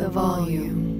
the volume.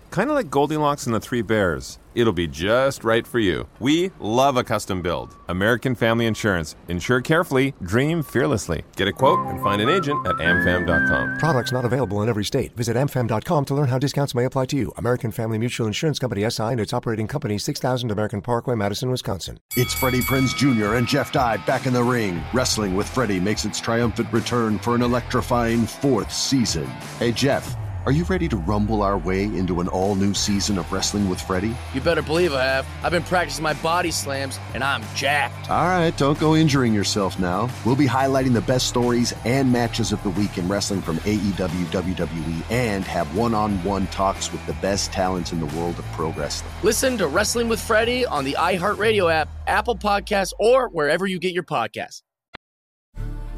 Kind of like Goldilocks and the Three Bears. It'll be just right for you. We love a custom build. American Family Insurance. Insure carefully, dream fearlessly. Get a quote and find an agent at amfam.com. Products not available in every state. Visit amfam.com to learn how discounts may apply to you. American Family Mutual Insurance Company SI and its operating company 6000 American Parkway, Madison, Wisconsin. It's Freddie Prinze Jr. and Jeff Dye back in the ring. Wrestling with Freddie makes its triumphant return for an electrifying fourth season. Hey, Jeff. Are you ready to rumble our way into an all new season of Wrestling with Freddie? You better believe I have. I've been practicing my body slams, and I'm jacked. All right, don't go injuring yourself now. We'll be highlighting the best stories and matches of the week in wrestling from AEW, WWE, and have one on one talks with the best talents in the world of pro wrestling. Listen to Wrestling with Freddie on the iHeartRadio app, Apple Podcasts, or wherever you get your podcasts.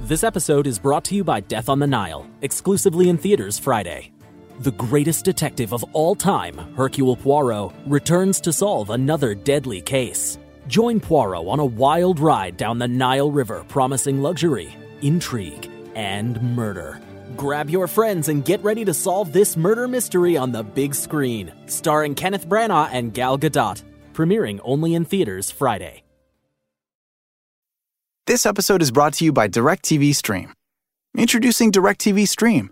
This episode is brought to you by Death on the Nile, exclusively in theaters Friday. The greatest detective of all time, Hercule Poirot, returns to solve another deadly case. Join Poirot on a wild ride down the Nile River promising luxury, intrigue, and murder. Grab your friends and get ready to solve this murder mystery on the big screen, starring Kenneth Branagh and Gal Gadot. Premiering only in theaters Friday. This episode is brought to you by DirecTV Stream. Introducing DirecTV Stream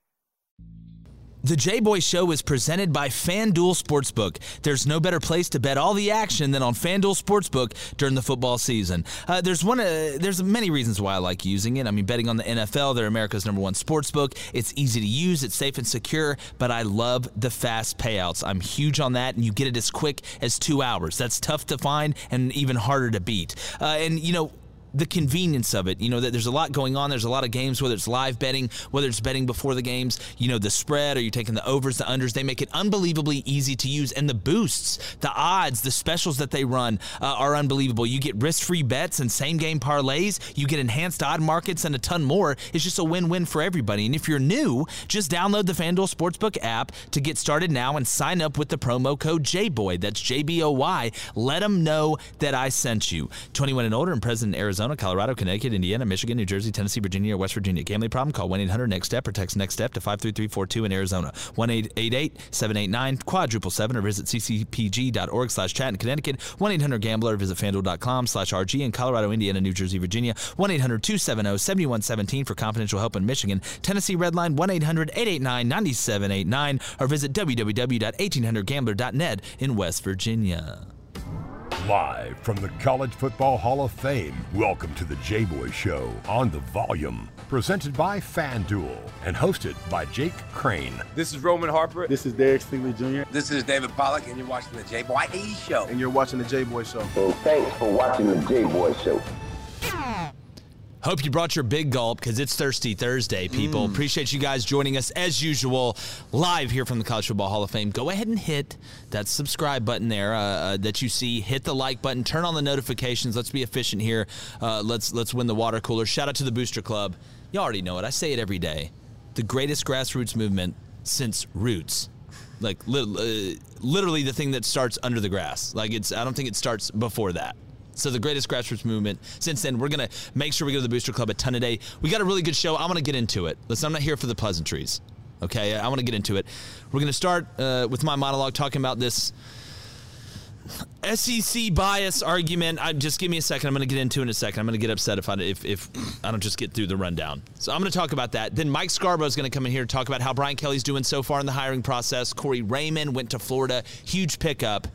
The J Boy Show is presented by FanDuel Sportsbook. There's no better place to bet all the action than on FanDuel Sportsbook during the football season. Uh, there's one. Uh, there's many reasons why I like using it. I mean, betting on the NFL. They're America's number one sportsbook. It's easy to use. It's safe and secure. But I love the fast payouts. I'm huge on that, and you get it as quick as two hours. That's tough to find and even harder to beat. Uh, and you know the convenience of it. You know that there's a lot going on. There's a lot of games, whether it's live betting, whether it's betting before the games. You know the spread, or you're taking the overs, the unders. They make it unbelievably easy to use, and the boosts, the odds, the specials that they run uh, are unbelievable. You get risk-free bets and same-game parlays. You get enhanced odd markets and a ton more. It's just a win-win for everybody. And if you're new, just download the FanDuel Sportsbook app to get started now and sign up with the promo code JBOY. That's J-B-O-Y. Let them know that I sent you. 21 and older and present in Arizona. Arizona, Colorado, Connecticut, Indiana, Michigan, New Jersey, Tennessee, Virginia, or West Virginia. Gambling problem? Call 1-800-NEXT-STEP or text NEXT STEP to 53342 in Arizona. 1-888-789 quadruple seven or visit ccpg.org slash chat in Connecticut. 1-800-GAMBLER or visit fanduel.com slash RG in Colorado, Indiana, New Jersey, Virginia. 1-800-270-7117 for confidential help in Michigan. Tennessee Redline 1-800-889-9789 or visit www.1800gambler.net in West Virginia. Live from the College Football Hall of Fame, welcome to the J Boy Show on the volume. Presented by FanDuel and hosted by Jake Crain. This is Roman Harper. This is Derek Stingley Jr. This is David Pollack, and you're watching the J Boy Show. And you're watching the J Boy Show. And thanks for watching the J Boy Show. Hope you brought your big gulp because it's Thirsty Thursday, people. Mm. Appreciate you guys joining us as usual live here from the College Football Hall of Fame. Go ahead and hit that subscribe button there uh, uh, that you see. Hit the like button. Turn on the notifications. Let's be efficient here. Uh, let's let's win the water cooler. Shout out to the Booster Club. You already know it. I say it every day. The greatest grassroots movement since Roots like li- uh, literally the thing that starts under the grass. Like it's I don't think it starts before that. So the greatest grassroots movement since then. We're gonna make sure we go to the Booster Club a ton a day. We got a really good show. I want to get into it. Listen, I'm not here for the pleasantries. Okay, I want to get into it. We're gonna start uh, with my monologue talking about this SEC bias argument. I just give me a second. I'm going to get into it in a second. I'm going to get upset if I if, if I don't just get through the rundown. So I'm going to talk about that. Then Mike Scarborough is going to come in here and talk about how Brian Kelly's doing so far in the hiring process. Corey Raymond went to Florida, huge pickup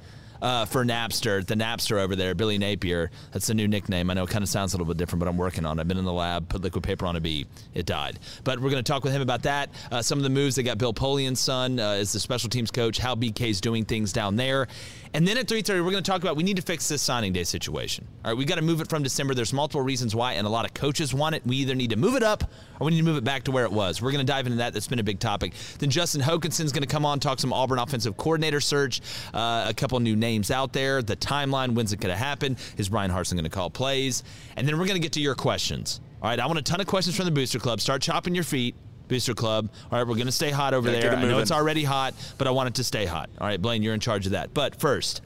uh, for Napster, the Napster over there, Billy Napier. That's a new nickname. I know it kind of sounds a little bit different, but I'm working on it. I've been in the lab, put liquid paper on a bee. It died. But we're going to talk with him about that. Uh, some of the moves. They got Bill Polian's son uh, as the special teams coach, how BK's doing things down there. And then at 3:30, we're going to talk about we need to fix this signing day situation. All right, we got to move it from December. There's multiple reasons why, and a lot of coaches want it. We either need to move it up or we need to move it back to where it was. We're going to dive into that. That's been a big topic. Then Justin Hokanson's going to come on, talk some Auburn offensive coordinator search, uh, a couple new names out there, the timeline, when's it going to happen? Is Bryan Harsin going to call plays? And then we're going to get to your questions. All right, I want a ton of questions from the Booster Club. Start chopping your feet. Booster Club. All right, we're going to stay hot over Yeah, there. I know it's already hot, but I want it to stay hot. All right, Blaine, you're in charge of that. But first,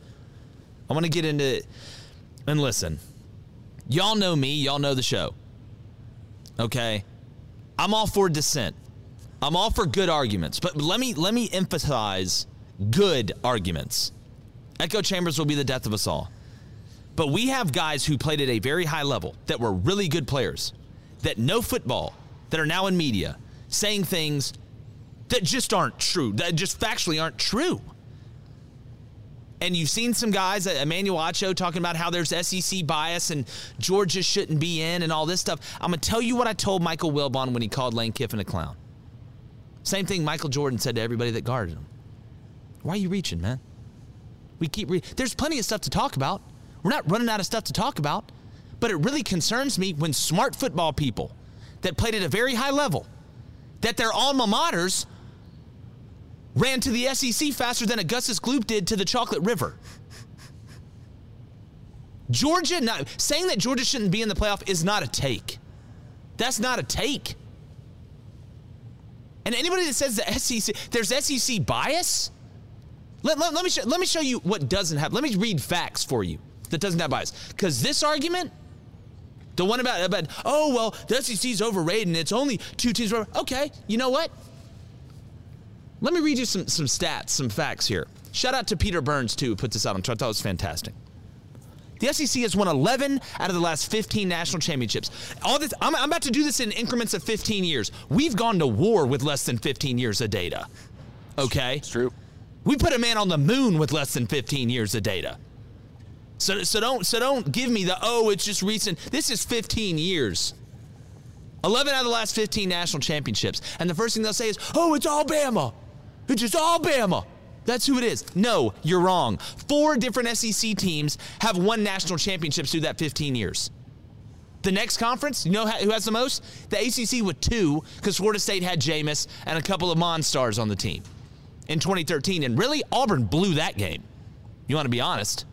I want to get into and listen. Y'all know me, y'all know the show. Okay? I'm all for dissent. I'm all for good arguments, but let me let me emphasize good arguments. Echo chambers will be the death of us all. But we have guys who played at a very high level that were really good players, that know football, that are now in media, saying things that just aren't true, that just factually aren't true. And you've seen some guys, uh, Emmanuel Acho, talking about how there's SEC bias and Georgia shouldn't be in and all this stuff. I'm going to tell you what I told Michael Wilbon when he called Lane Kiffin a clown. Same thing Michael Jordan said to everybody that guarded him. Why are you reaching, man? We keep re- There's plenty of stuff to talk about. We're not running out of stuff to talk about. But it really concerns me when smart football people that played at a very high level, that their alma maters ran to the SEC faster than Augustus Gloop did to the Chocolate River. Georgia, not, saying that Georgia shouldn't be in the playoff is not a take. That's not a take. And anybody that says the SEC, there's SEC bias. Let, let, let me show, let me show you what doesn't have. Let me read facts for you that doesn't have bias. Because this argument, the one about about oh well, the SEC's overrated and it's only two teams. Okay, you know what? Let me read you some some stats, some facts here. Shout out to Peter Burns too, who put this out on Twitter. I thought it was fantastic. The SEC has won 11 out of the last 15 national championships. All this, I'm, I'm about to do this in increments of 15 years. We've gone to war with less than 15 years of data. Okay, it's true. We put a man on the moon with less than 15 years of data. So, so don't so don't give me the oh it's just recent. This is 15 years. 11 out of the last 15 national championships. And the first thing they'll say is, "Oh, it's Alabama. It's just Alabama." That's who it is. No, you're wrong. Four different SEC teams have won national championships through that 15 years. The next conference, you know who has the most? The ACC with two, because Florida State had Jameis and a couple of Monstars on the team in 2013. And really, Auburn blew that game. You want to be honest?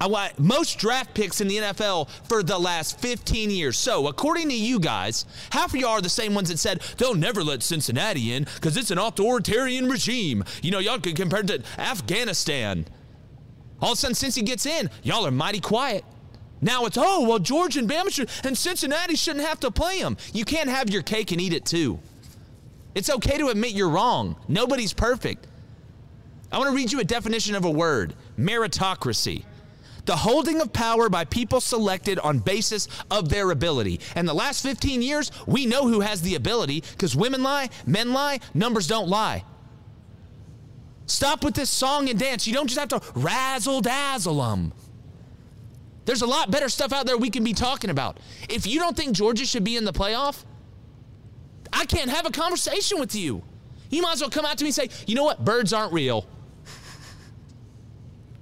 I want most draft picks in the NFL for the last 15 years. So, according to you guys, half of y'all are the same ones that said they'll never let Cincinnati in because it's an authoritarian regime. You know, y'all could compare it to Afghanistan. All of a sudden, since he gets in, y'all are mighty quiet. Now it's, oh, well, Georgia and Bama should, and Cincinnati shouldn't have to play them. You can't have your cake and eat it too. It's okay to admit you're wrong. Nobody's perfect. I want to read you a definition of a word meritocracy. The holding of power by people selected on basis of their ability. And the last 15 years, we know who has the ability because women lie, men lie, numbers don't lie. Stop with this song and dance. You don't just have to razzle dazzle them. There's a lot better stuff out there we can be talking about. If you don't think Georgia should be in the playoff, I can't have a conversation with you. You might as well come out to me and say, you know what? Birds aren't real.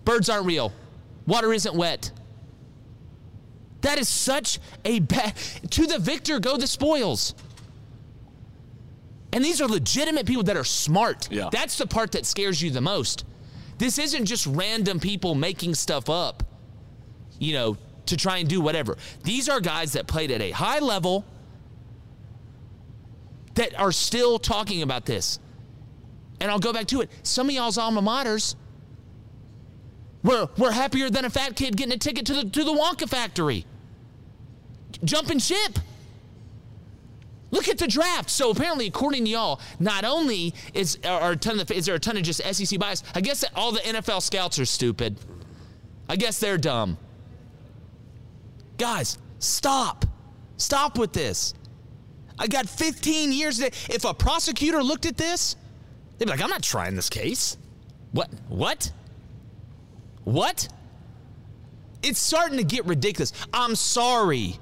Birds aren't real. Water isn't wet. That is such a bad. To the victor go the spoils. And these are legitimate people that are smart. Yeah. That's the part that scares you the most. This isn't just random people making stuff up, you know, to try and do whatever. These are guys that played at a high level that are still talking about this. And I'll go back to it. Some of y'all's alma maters were, were happier than a fat kid getting a ticket to the, to the Wonka factory. Jumping ship. Look at the draft. So apparently, according to y'all, not only is are a ton of is there a ton of just SEC bias. I guess all the NFL scouts are stupid. I guess they're dumb. Guys, stop. Stop with this. I got 15 years. To, if a prosecutor looked at this, they'd be like, "I'm not trying this case." What? What? What? It's starting to get ridiculous. I'm sorry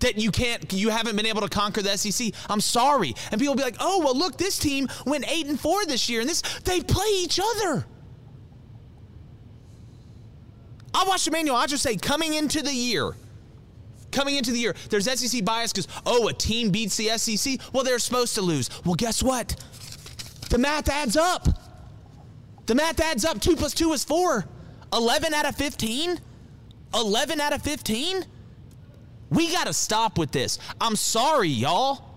that you can't you haven't been able to conquer the SEC. I'm sorry. And people will be like, "Oh, well look, this team went 8 and 4 this year and this they play each other." I watched Emmanuel Acho say coming into the year, coming into the year, there's SEC bias because, oh, a team beats the SEC. Well, they're supposed to lose. Well, guess what? The math adds up. The math adds up. Two plus two is four. 11 out of 15? 11 out of 15? We got to stop with this. I'm sorry, y'all.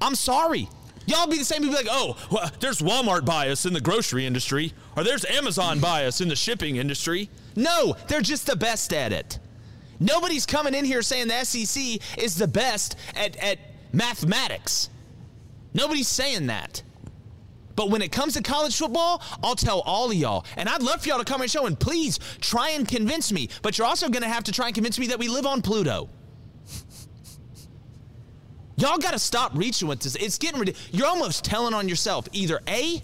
I'm sorry. Y'all be the same people like, oh, well, there's Walmart bias in the grocery industry, or there's Amazon bias in the shipping industry. No, they're just the best at it. Nobody's coming in here saying the SEC is the best at, at mathematics. Nobody's saying that. But when it comes to college football, I'll tell all of y'all. And I'd love for y'all to come and show and please try and convince me. But you're also going to have to try and convince me that we live on Pluto. Y'all got to stop reaching with this. It's getting ridiculous. You're almost telling on yourself. Either A,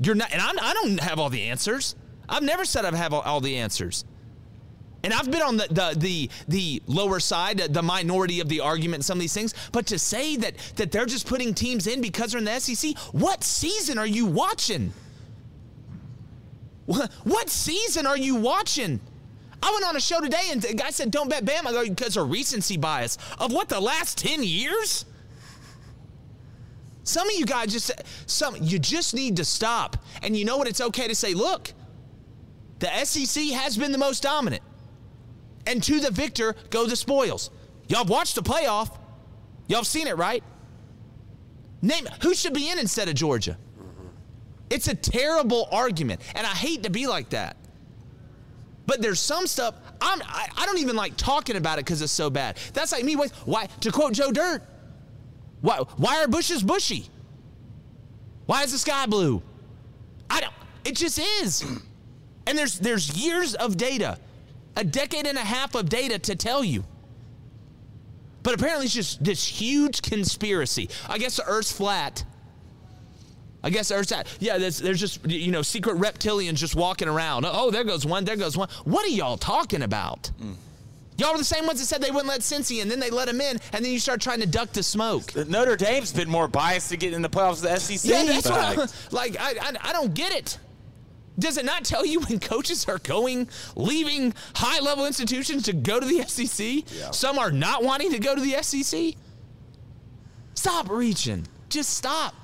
you're not, and I'm, I do not have all the answers. I've never said I have all, all the answers. And I've been on the, the, the, the, lower side, the minority of the argument some of these things. But to say that, that they're just putting teams in because they're in the SEC, what season are you watching? What, season are you watching? I went on a show today and the guy said, Don't bet Bama. I go, Because of recency bias. Of what, the last 10 years? Some of you guys just, some, you just need to stop. And you know what? It's okay to say, Look, the SEC has been the most dominant. And to the victor go the spoils. Y'all have watched the playoff. Y'all have seen it, right? Name who should be in instead of Georgia. It's a terrible argument, and I hate to be like that. But there's some stuff I'm, I, I don't even like talking about it because it's so bad. That's like me why to quote Joe Dirt. Why why are bushes bushy? Why is the sky blue? I don't. It just is. And there's there's years of data, a decade and a half of data to tell you. But apparently it's just this huge conspiracy. I guess the Earth's flat. I guess there's that. Yeah, there's, there's just, you know, secret reptilians just walking around. Oh, there goes one, there goes one. What are y'all talking about? Mm. Y'all were the same ones that said they wouldn't let Cincy in, then they let him in, and then you start trying to duck the smoke. Notre Dame's been more biased to get in the playoffs than the SEC. Yeah, that's what I, like. I, I, I don't get it. Does it not tell you when coaches are going, leaving high level institutions to go to the SEC? Yeah. Some are not wanting to go to the SEC. Stop reaching. Just stop.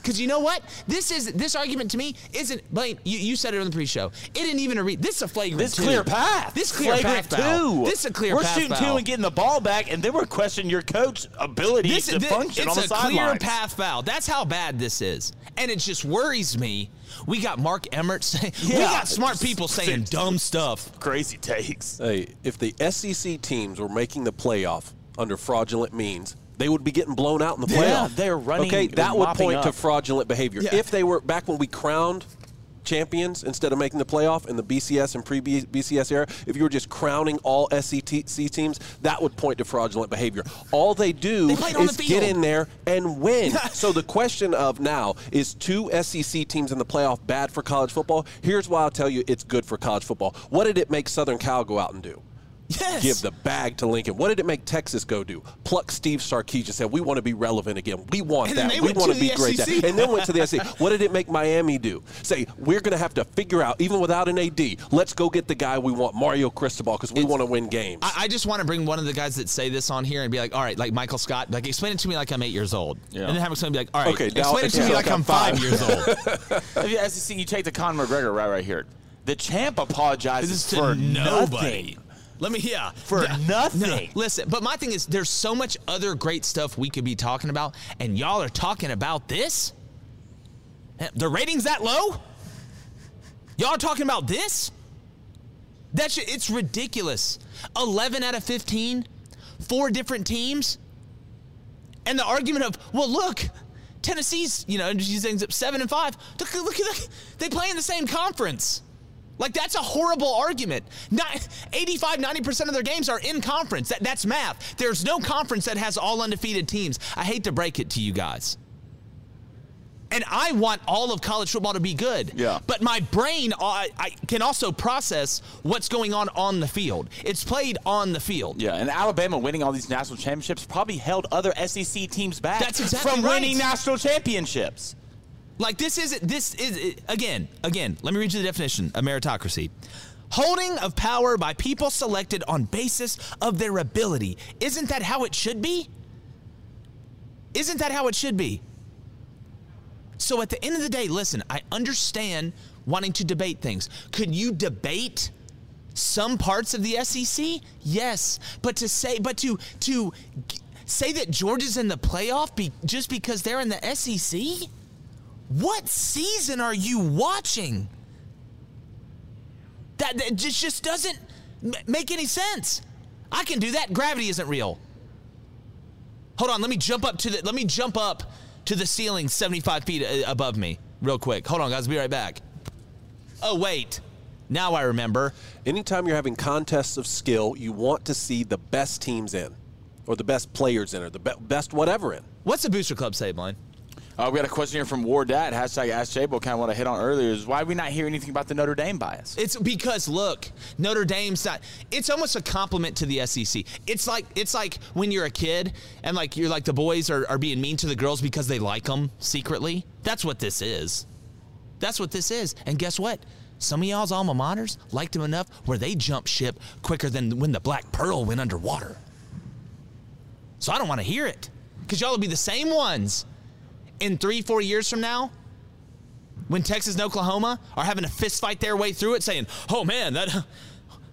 Because you know what? This is this argument to me isn't Blaine. You, you said it on the pre-show. It isn't even a read. This is a flagrant. This two. clear path. This clear flagrant path two. This is a clear we're path. We're shooting foul. two and getting the ball back, and then we're questioning your coach's ability this, to this, function on the sidelines. It's a clear path foul. That's how bad this is, and it just worries me. We got Mark Emmert saying. Yeah, we got smart people saying dumb stuff. Crazy takes. Hey, if the SEC teams were making the playoff under fraudulent means they would be getting blown out in the playoff. Yeah, they're running. Okay, that would point up. to fraudulent behavior. Yeah. If they were back when we crowned champions instead of making the playoff in the BCS and pre-BCS era, if you were just crowning all SEC teams, that would point to fraudulent behavior. All they do they is the get in there and win. so the question of now is two SEC teams in the playoff bad for college football? Here's why I'll tell you it's good for college football. What did it make Southern Cal go out and do? Yes. Give the bag to Lincoln. What did it make Texas go do? Pluck Steve Sarkisian. Said we want to be relevant again. We want and that. We want to be great. That. And then went to the SEC. What did it make Miami do? Say we're going to have to figure out even without an AD. Let's go get the guy we want, Mario Cristobal, because we want to win games. I, I, just want to bring one of the guys that say this on here and be like, all right, like Michael Scott, like explain it to me like I'm eight years old, yeah. and then have someone be like, all right, okay, explain it to me like, like I'm five, five years old. if you SEC, you take the Conor McGregor right right here. The champ apologizes for nobody. Nothing. Let me, yeah. For nothing. No, listen, but my thing is, there's so much other great stuff we could be talking about, and y'all are talking about this? Eh, the ratings that low? Y'all are talking about this? That's it's ridiculous. 11 out of 15, four different teams. And the argument of, well, look, Tennessee's, you know, these things up seven and five. Look, look, look, they play in the same conference. Like, that's a horrible argument. Not, 85, 90% of their games are in conference. That, that's math. There's no conference that has all undefeated teams. I hate to break it to you guys. And I want all of college football to be good. Yeah. But my brain uh, I can also process what's going on on the field. It's played on the field. Yeah, and Alabama winning all these national championships probably held other SEC teams back That's exactly from right. winning national championships. Like this is this is again again. Let me read you the definition of meritocracy. Holding of power by people selected on basis of their ability. Isn't that how it should be? Isn't that how it should be? So at the end of the day, listen, I understand wanting to debate things. Could you debate some parts of the SEC? Yes, but to say but to to say that Georgia's in the playoff be, just because they're in the SEC? What season are you watching? That, that just just doesn't m- make any sense. I can do that. Gravity isn't real. Hold on, let me jump up to the let me jump up to the ceiling 75 feet uh, above me real quick. Hold on, guys, we'll be right back. Oh wait, now I remember. Anytime you're having contests of skill, you want to see the best teams in, or the best players in, or the be- best whatever in. What's the Booster Club say, Blaine? Uh, we got a question here from War Dad. Hashtag Ask Jabo. Kind of what I hit on earlier is why we not hear anything about the Notre Dame bias. It's because look, Notre Dame's not. It's almost a compliment to the SEC. It's like it's like when you're a kid and like you're like the boys are, are being mean to the girls because they like them secretly. That's what this is. That's what this is. And guess what? Some of y'all's alma maters liked them enough where they jump ship quicker than when the Black Pearl went underwater. So I don't want to hear it because y'all will be the same ones in three, four years from now when Texas and Oklahoma are having a fist fight their way through it, saying, "Oh man, that."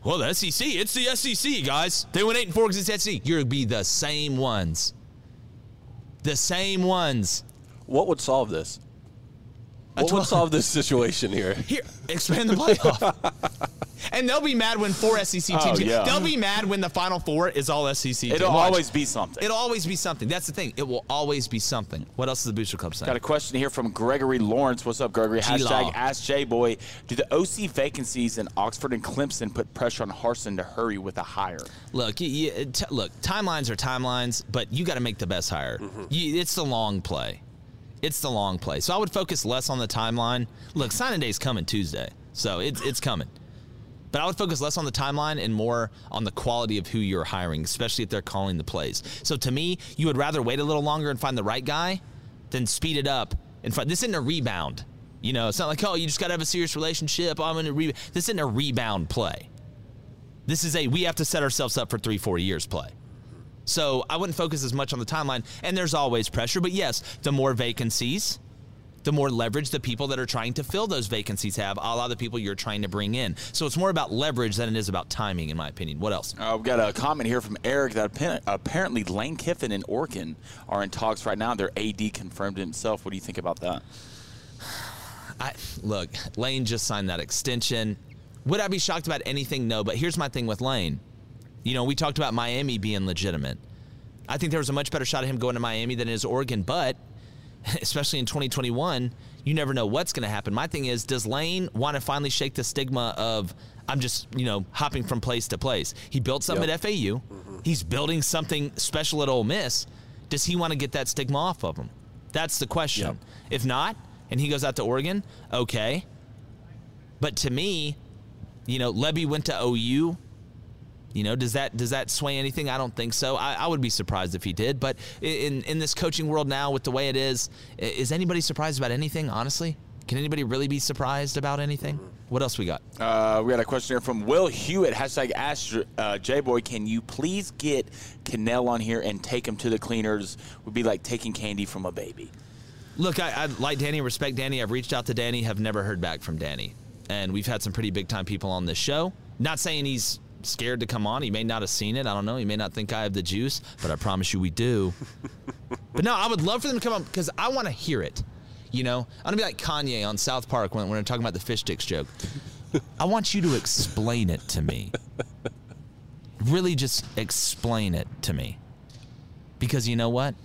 Well, the SEC, it's the SEC, guys. They went eight and four because it's SEC. You'll be the same ones. The same ones. What would solve this? A What would solve this situation here? Here, expand the playoff. and they'll be mad when four SEC teams. Oh, yeah. They'll be mad when the Final Four is all SEC. teams. It'll Watch. always be something. It'll always be something. That's the thing. It will always be something. What else is the Booster Club saying? Got a question here from Gregory Lawrence. What's up, Gregory? G-Law. Hashtag Ask J Boy. Do the OC vacancies in Oxford and Clemson put pressure on Harsin to hurry with a hire? Look, you, you, t- look. Timelines are timelines, but you got to make the best hire. Mm-hmm. You, it's the long play. It's the long play. So I would focus less on the timeline. Look, signing day's coming Tuesday, so it's it's coming. But I would focus less on the timeline and more on the quality of who you're hiring, especially if they're calling the plays. So to me, you would rather wait a little longer and find the right guy than speed it up and find. This isn't a rebound. You know, it's not like oh, you just got to have a serious relationship. I'm in a rebound. This isn't a rebound play. This is a we have to set ourselves up for three, four years play. So I wouldn't focus as much on the timeline. And there's always pressure, but yes, the more vacancies, the more leverage the people that are trying to fill those vacancies have, a la the people you're trying to bring in. So it's more about leverage than it is about timing, in my opinion. What else? Uh, we've got a comment here from Eric that apparently Lane Kiffin and Oregon are in talks right now. Their AD confirmed himself. What do you think about that? I look, Lane just signed that extension. Would I be shocked about anything? No, but here's my thing with Lane. You know, we talked about Miami being legitimate. I think there was a much better shot of him going to Miami than his Oregon, but especially in 2021, you never know what's going to happen. My thing is, does Lane want to finally shake the stigma of I'm just, you know, hopping from place to place? He built something Yep. at FAU. Mm-hmm. He's building something special at Ole Miss. Does he want to get that stigma off of him? That's the question. Yep. If not, and he goes out to Oregon, okay. But to me, you know, Levy went to OU. You know, does that does that sway anything? I don't think so. I, I would be surprised if he did. But in in this coaching world now, with the way it is, is anybody surprised about anything? Honestly, can anybody really be surprised about anything? What else we got? Uh, we got a question here from Will Hewitt. Hashtag Ask uh, J Boy. Can you please get Kanell on here and take him to the cleaners? Would be like taking candy from a baby. Look, I, I like Danny, respect Danny. I've reached out to Danny, have never heard back from Danny. And we've had some pretty big time people on this show. Not saying he's scared to come on. He may not have seen it. I don't know. He may not think I have the juice, but I promise you we do. but no, I would love for them to come on because I want to hear it. You know, I'm gonna be like Kanye on South Park when, when I'm talking about the fish sticks joke. I want you to explain it to me. Really, just explain it to me. Because you know what?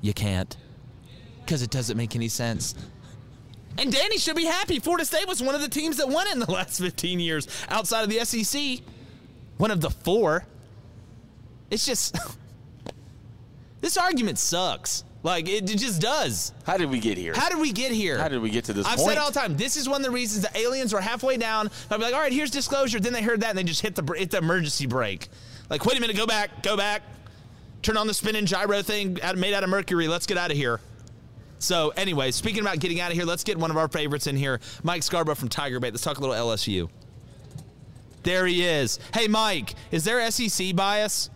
You can't. Because it doesn't make any sense. And Danny should be happy. Florida State was one of the teams that won in the last 15 years outside of the SEC. One of the four. It's just. this argument sucks. Like, it, it just does. How did we get here? How did we get here? How did we get to this I've point? said all the time. This is one of the reasons the aliens were halfway down. I'd be like, all right, here's disclosure. Then they heard that and they just hit the hit the emergency brake. Like, wait a minute, go back, go back, turn on the spinning gyro thing made out of mercury. Let's get out of here. So, anyway, speaking about getting out of here, let's get one of our favorites in here, Mike Scarborough from Tiger Bait. Let's talk a little LSU. There he is. Hey, Mike, is there SEC bias?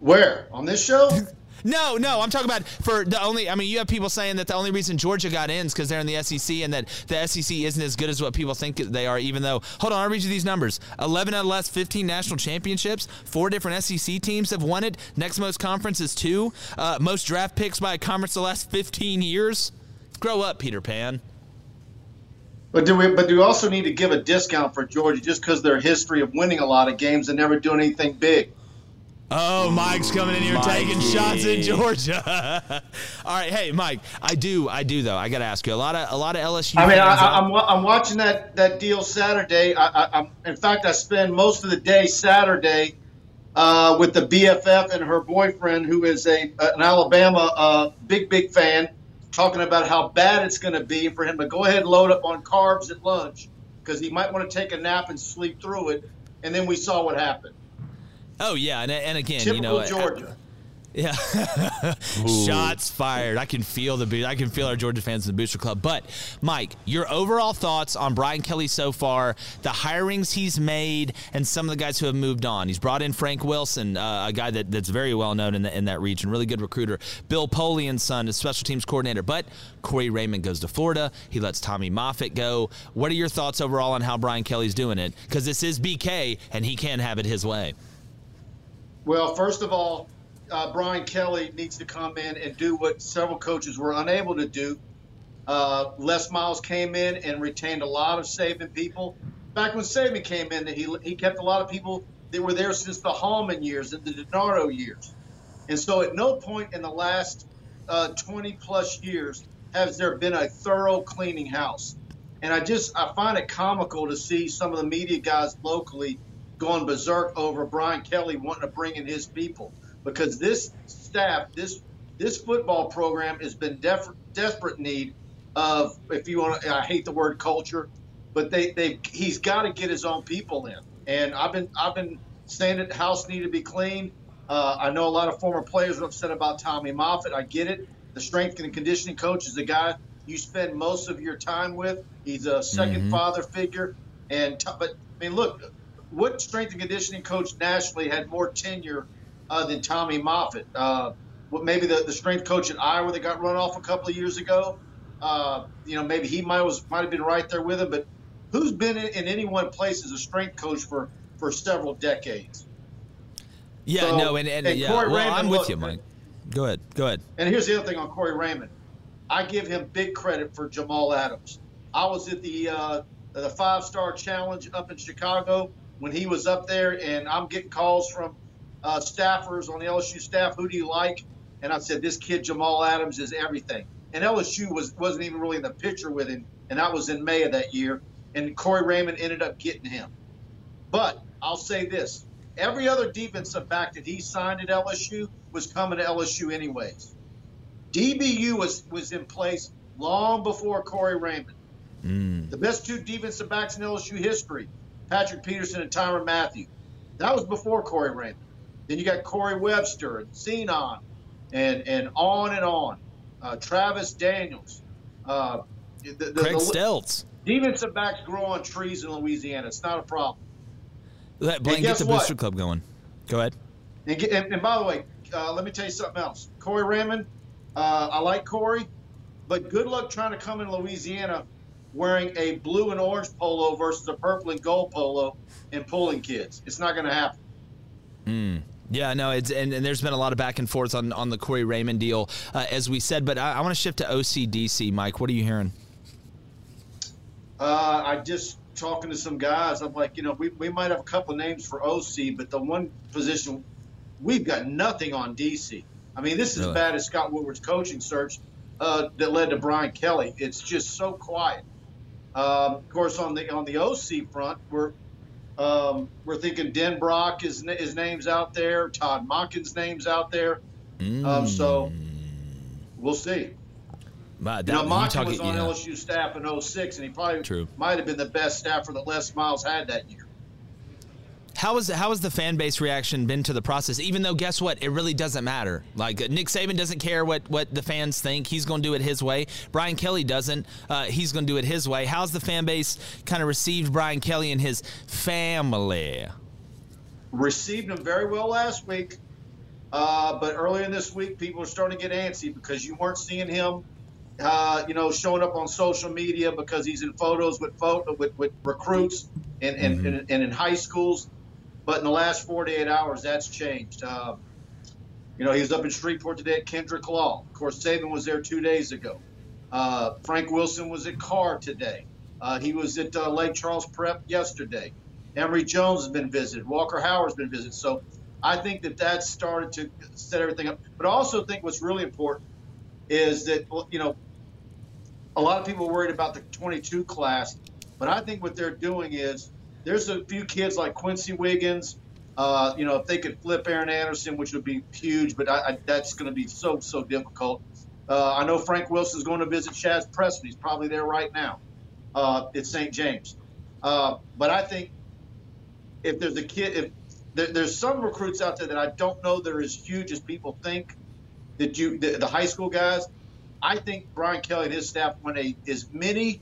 Where on this show? No, no, I'm talking about for the only. I mean, you have people saying that the only reason Georgia got in is because they're in the SEC, and that the SEC isn't as good as what people think they are. Even though, hold on, I'll read you these numbers: 11 out of the last 15 national championships. Four different SEC teams have won it. Next most conference is two. Uh, most draft picks by a conference the last 15 years. Grow up, Peter Pan. But do we? But do we also need to give a discount for Georgia just because their history of winning a lot of games and never doing anything big? Oh, Mike's coming in here taking shots in Georgia. All right, hey, Mike, I do, I do though. I got to ask you a lot of a lot of LSU. I mean, I, fans I, out- I'm I'm watching that that deal Saturday. I, I, I'm in fact I spend most of the day Saturday uh, with the BFF and her boyfriend, who is a an Alabama uh, big big fan, talking about how bad it's going to be for him to go ahead and load up on carbs at lunch because he might want to take a nap and sleep through it. And then we saw what happened. Oh yeah, and, and again, Typical you know, I- Yeah. Shots fired. I can feel the bo- I can feel our Georgia fans in the Booster Club. But Mike, your overall thoughts on Brian Kelly so far, the hirings he's made, and some of the guys who have moved on. He's brought in Frank Wilson, uh, a guy that, that's very well known in, the, in that region, really good recruiter. Bill Polian's son, is special teams coordinator. But Corey Raymond goes to Florida. He lets Tommy Moffitt go. What are your thoughts overall on how Brian Kelly's doing it? Because this is BK, and he can have it his way. Well, first of all, uh, Brian Kelly needs to come in and do what several coaches were unable to do. Uh, Les Miles came in and retained a lot of Saban people. Back when Saban came in, he, he kept a lot of people that were there since the Hallman years and the DiNardo years. And so at no point in the last uh, 20 plus years has there been a thorough cleaning house. And I just I find it comical to see some of the media guys locally going berserk over Brian Kelly wanting to bring in his people because this staff, this this football program has been def- desperate need of if you want to I hate the word culture, but they they he's got to get his own people in. And I've been I've been saying that the house needed to be clean. Uh, I know a lot of former players are upset about Tommy Moffitt. I get it. The strength and conditioning coach is the guy you spend most of your time with. He's a 2nd Mhm. father figure. And t- but I mean, look, what strength and conditioning coach nationally had more tenure uh, than Tommy Moffitt? Uh, what maybe the, the strength coach at Iowa that got run off a couple of years ago? Uh, you know, maybe he might was might have been right there with him. But who's been in, in any one place as a strength coach for for several decades? Yeah, So- no, and, and, and yeah, Corey well, Raymond, I'm with look, you, Mike. Go ahead, go ahead. And here's the other thing on Corey Raymond. I give him big credit for Jamal Adams. I was at the uh, the five star challenge up in Chicago when he was up there, and I'm getting calls from uh, staffers on the LSU staff. Who do you like? And I said, this kid Jamal Adams is everything. And LSU was wasn't even really in the picture with him, and that was in May of that year. And Corey Raymond ended up getting him. But I'll say this: every other defensive back that he signed at LSU was coming to LSU anyways. DBU was was in place long before Corey Raymond. The best two defensive backs in LSU history, Patrick Peterson and Tyrann Mathieu. That was before Corey Raymond. Then you got Corey Webster and Xenon and and on and on. Uh, Travis Daniels. Uh, the, the, Craig the- Steltz. Defensive backs grow on trees in Louisiana. It's not a problem. Let Blaine get the what? Booster Club going. Go ahead. And, get- and, and by the way, uh, let me tell you something else. Corey Raymond, uh, I like Corey, but good luck trying to come in Louisiana wearing a blue and orange polo versus a purple and gold polo and pulling kids. It's not going to happen. Mm. Yeah, no, it's and, and, there's been a lot of back and forth on, on the Corey Raymond deal, uh, as we said. But I, I want to shift to OCDC, Mike. What are you hearing? Uh, I just talking to some guys. I'm like, you know, we, we might have a couple names for OC, but the one position we've got nothing on DC. I mean, this is really? as bad as Scott Woodward's coaching search uh, that led to Brian Kelly. It's just so quiet. Um, of course, on the on the OC front, we're um, we're thinking Denbrock is his name's out there, Todd Monken's name's out there. Mm. Um, so we'll see. But that, you know, Monken was on yeah. LSU staff in 06, and he probably True. might have been the best staffer that Les Miles had that year. How is how has the fan base reaction been to the process? Even though, guess what, it really doesn't matter. Like Nick Saban doesn't care what what the fans think; he's going to do it his way. Brian Kelly doesn't; uh, he's going to do it his way. How's the fan base kind of received Brian Kelly and his family? Received him very well last week, uh, but earlier in this week, people are starting to get antsy because you weren't seeing him uh, you know, showing up on social media because he's in photos with photo, with, with recruits and, and, mm-hmm. and, and, in high schools. But in the last 48 hours, that's changed. Uh, you know, he was up in Shreveport today at Kendrick Law. Of course, Saban was there two days ago. Uh, Frank Wilson was at Karr today. Uh, he was at uh, Lake Charles Prep yesterday. Emery Jones has been visited. Walker Howard's been visited. So I think that that started to set everything up. But I also think what's really important is that, you know, a lot of people worried about the 22 class, but I think what they're doing is there's a few kids like Quency Wiggins. Uh, you know, if they could flip Aaron Anderson, which would be huge, but I, I, that's going to be so so difficult. Uh, I know Frank Wilson's going to visit Shazz Preston. He's probably there right now uh, at St. James. Uh, but I think if there's a kid, if there, there's some recruits out there that I don't know they're as huge as people think that you the, the high school guys. I think Brian Kelly and his staff want a, as many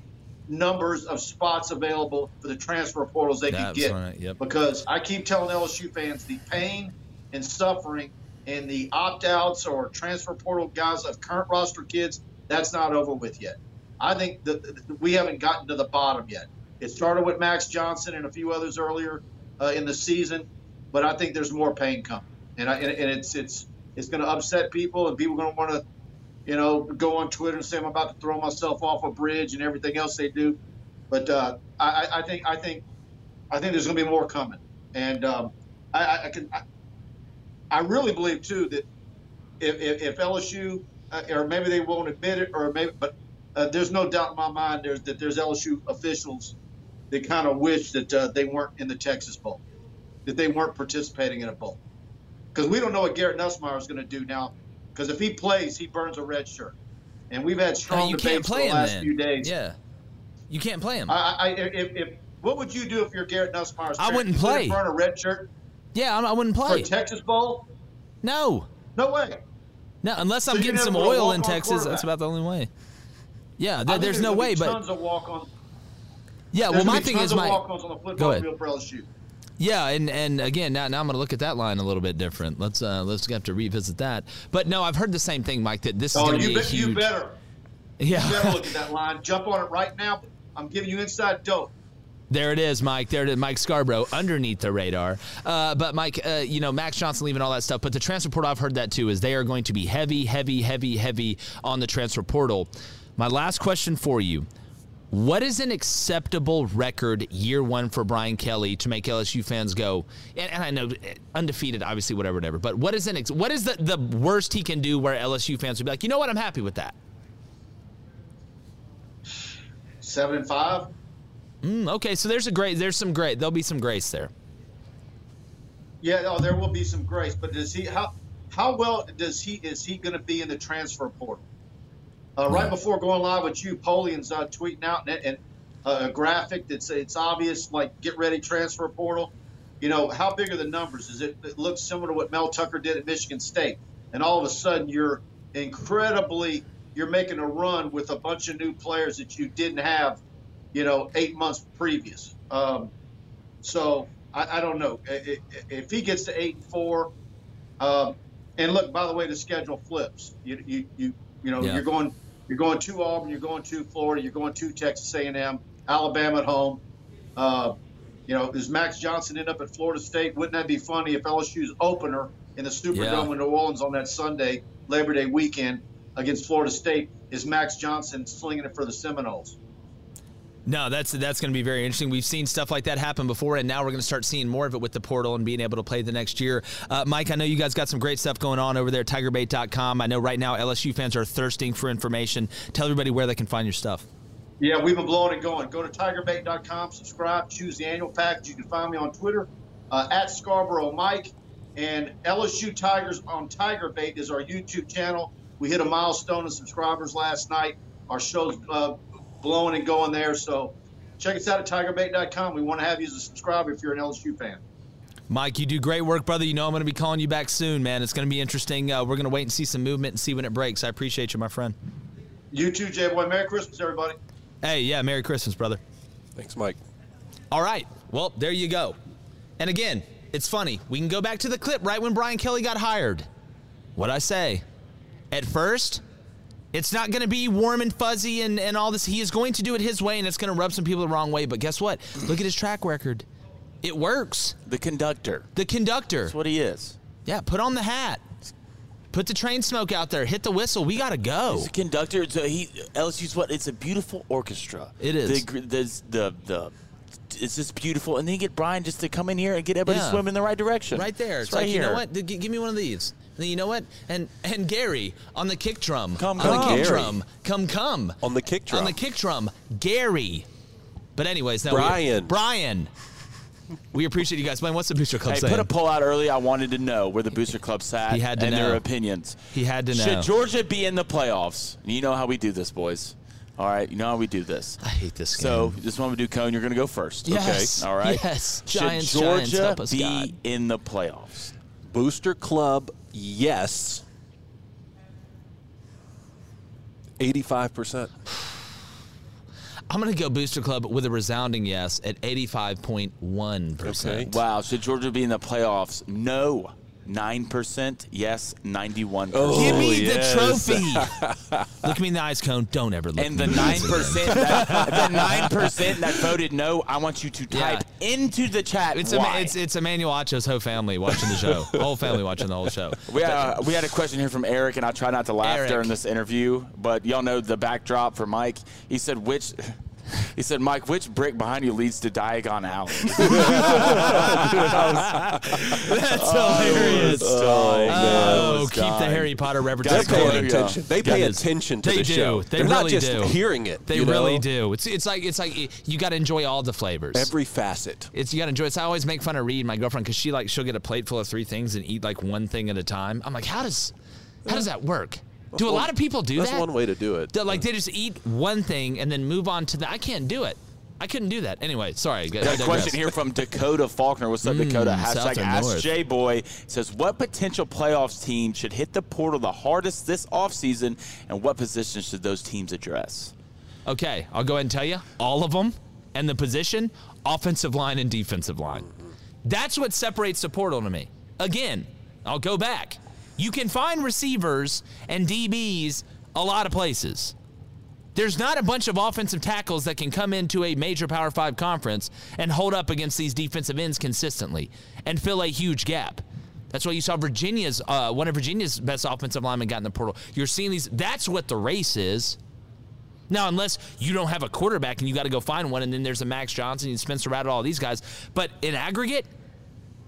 numbers of spots available for the transfer portals they That's can get. Right, yep. Because I keep telling LSU fans the pain and suffering and the opt outs or transfer portal guys of current roster kids, that's not over with yet. I think that we haven't gotten to the bottom yet. It started with Max Johnson and a few others earlier uh, in the season, but I think there's more pain coming, and, I, and, and it's it's it's going to upset people, and people are going to want to you know, go on Twitter and say I'm about to throw myself off a bridge and everything else they do. But uh, I, I, think I think I think there's going to be more coming, and um, I, I, can I, I, really believe too that if, if, if LSU uh, or maybe they won't admit it or maybe but uh, there's no doubt in my mind there's that there's LSU officials that kind of wish that uh, they weren't in the Texas Bowl, that they weren't participating in a bowl, because we don't know what Garrett Nussmeier is going to do now because if he plays, he burns a red shirt. And we've had oh, strong you debates the last then. few days. Yeah, you can't play him. I, I if, if, what would you do if you're Garrett Nussmeier? I wouldn't play. Burn a red shirt. Yeah, I, I wouldn't play for Texas Bowl. No. No way. No, unless I'm getting some oil in Texas. That's about the only way. Yeah, there, there's, there's no way. But tons of walk on. Yeah, well, my thing is my. Go ahead. Yeah, and and again, now, now I'm going to look at that line a little bit different. Let's uh, let's have to revisit that. But no, I've heard the same thing, Mike. That this is oh, going to be be, huge. You better. Yeah. You better look at that line. Jump on it right now. I'm giving you inside dope. There it is, Mike. There it is, Mike Scarborough, underneath the radar. Uh, but Mike, uh, you know Max Johnson leaving all that stuff. But the transfer portal, I've heard that too, is they are going to be heavy, heavy, heavy, heavy on the transfer portal. My last question for you: what is an acceptable record year one for Brian Kelly to make LSU fans go? And, and I know undefeated, obviously, whatever, whatever. But what is an ex- what is the, the worst he can do where LSU fans would be like, you know what, I'm happy with that. Seven and five. Mm, okay, so there's a great, there's some great, there'll be some grace there. Yeah, oh, there will be some grace, but does he how how well does he is he going to be in the transfer portal? Uh, right before going live with you, Polian's uh, tweeting out and, and uh, a graphic that's it's obvious, like get ready transfer portal. You know, how big are the numbers? Is it, it looks similar to what Mel Tucker did at Michigan State, and all of a sudden you're incredibly you're making a run with a bunch of new players that you didn't have, you know, eight months previous. Um, so I, I, don't know if he gets to eight and four. Um, and look, by the way, the schedule flips. You you you you know yeah. you're going you're going to Auburn, you're going to Florida, you're going to Texas A&M, Alabama at home. Uh, You know, does Max Johnson end up at Florida State? Wouldn't that be funny if LSU's opener in the Superdome Yeah. in New Orleans on that Sunday, Labor Day weekend against Florida State, is Max Johnson slinging it for the Seminoles? No, that's that's going to be very interesting. We've seen stuff like that happen before, and now we're going to start seeing more of it with the portal and being able to play the next year. Uh, Mike, I know you guys got some great stuff going on over there at TigerBait.com. I know right now LSU fans are thirsting for information. Tell everybody where they can find your stuff. Yeah, we've been blowing it going. Go to tigerbait.com, subscribe, choose the annual package. You can find me on Twitter uh, at Scarborough Mike. And LSU Tigers on TigerBait is our YouTube channel. We hit a milestone in subscribers last night. Our show's uh, blowing and going there. So check us out at tigerbait.com. We want to have you as a subscriber if you're an LSU fan. Mike, you do great work, brother. You know I'm going to be calling you back soon, man. It's going to be interesting. Uh, we're going to wait and see some movement and see when it breaks. I appreciate you, my friend. You too, J Boy. Merry Christmas, everybody. Hey, yeah, Merry Christmas, brother. Thanks, Mike. All right. Well, there you go. And again, it's funny. We can go back to the clip right when Brian Kelly got hired. What I say? At first, it's not going to be warm and fuzzy and, and all this. He is going to do it his way, and it's going to rub some people the wrong way. But guess what? Look at his track record. It works. The conductor. The conductor. That's what he is. Yeah, put on the hat. Put the train smoke out there. Hit the whistle. We got to go. He's a conductor. So he LSU's what? It's a beautiful orchestra. It is. The the the, the it's just beautiful, and then you get Brian just to come in here and get everybody Yeah. swimming in the right direction. Right there. It's It's right like, here. you know what? Give me one of these. And you know what? And and Gary on the kick drum. Come, on the come. kick Gary. drum. Come come. On the kick drum. On the kick drum. Gary. But anyways, now Brian. We, Brian. We appreciate you guys. Man, what's the booster club Hey, saying? put a poll out early. I wanted to know where the Booster Club sat He had to and know. their opinions. He had to know. Should Georgia be in the playoffs? You know how we do this, boys. All right, you know how we do this. I hate this So game. this one we do, Cone. You're going to go first. Yes. Okay. All right. Yes. Should Giants, Georgia Giants, be God. in the playoffs? Booster Club, yes. 85%. I'm going to go booster club with a resounding yes at 85.1%. Okay. Wow. Should Georgia be in the playoffs? No. Nine percent. Yes. Ninety-one. Oh, Give me yes. the trophy. Look me in the eyes, Cone. Don't ever look And me the in nine eyes again. percent, the nine percent that voted no, I want you to Yeah. type into the chat. It's, why. a, it's it's Emmanuel Acho's whole family watching the show. whole family watching the whole show. We had, uh, we had a question here from Eric, and I try not to laugh Eric. during this interview, but y'all know the backdrop for Mike. He said, "Which?" He said, "Mike, which brick behind you leads to Diagon Alley?" That's oh, hilarious. Oh, Oh, man. keep the Harry Potter They're references Gotta paying going. Attention. They pay Goodness. attention to They the do. show. They They're not really just do. hearing it. They you really know? do. It's it's like it's like you got to enjoy all the flavors. Every facet. it's you got to enjoy. It's I always make fun of Reed, my girlfriend, because she like she'll get a plate full of three things and eat like one thing at a time. I'm like, how does how does that work? Do a one- lot of people do That's that? That's one way to do it. Like they just eat one thing and then move on to the. I can't do it. I couldn't do that. Anyway, sorry. Got a question here from Dakota Faulkner. What's up, Dakota? Mm, Hashtag Ask? J Boy says, "What potential playoffs team should hit the portal the hardest this offseason, and what positions should those teams address?" Okay, I'll go ahead and tell you all of them and the position, offensive line and defensive line. That's what separates the portal to me. Again, I'll go back. You can find receivers and DBs a lot of places. There's not a bunch of offensive tackles that can come into a major Power 5 conference and hold up against these defensive ends consistently and fill a huge gap. That's why you saw Virginia's uh, one of Virginia's best offensive linemen got in the portal. You're seeing these. That's what the race is. Now, unless you don't have a quarterback and you got to go find one, and then there's a Max Johnson and Spencer Rattler, all these guys. But in aggregate,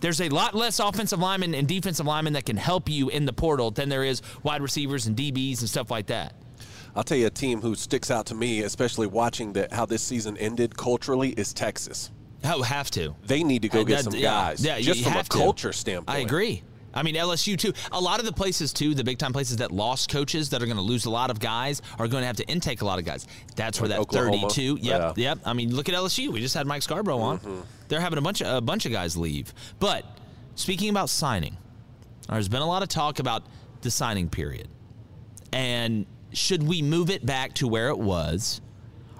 there's a lot less offensive linemen and defensive linemen that can help you in the portal than there is wide receivers and DBs and stuff like that. I'll tell you a team who sticks out to me, especially watching the, how this season ended culturally, is Texas. Oh, have to. They need to go Uh, get that- some yeah, guys. Yeah, just from a have to. culture standpoint. I agree. I mean, LSU too. A lot of the places too, the big time places that lost coaches that are going to lose a lot of guys are going to have to intake a lot of guys. That's where Like that Oklahoma. 32. Yep, Yeah. yep. I mean, look at LSU. We just had Mike Scarborough on. Mm-hmm. They're having a bunch of a bunch of guys leave. But speaking about signing, there's been a lot of talk about the signing period, and should we move it back to where it was,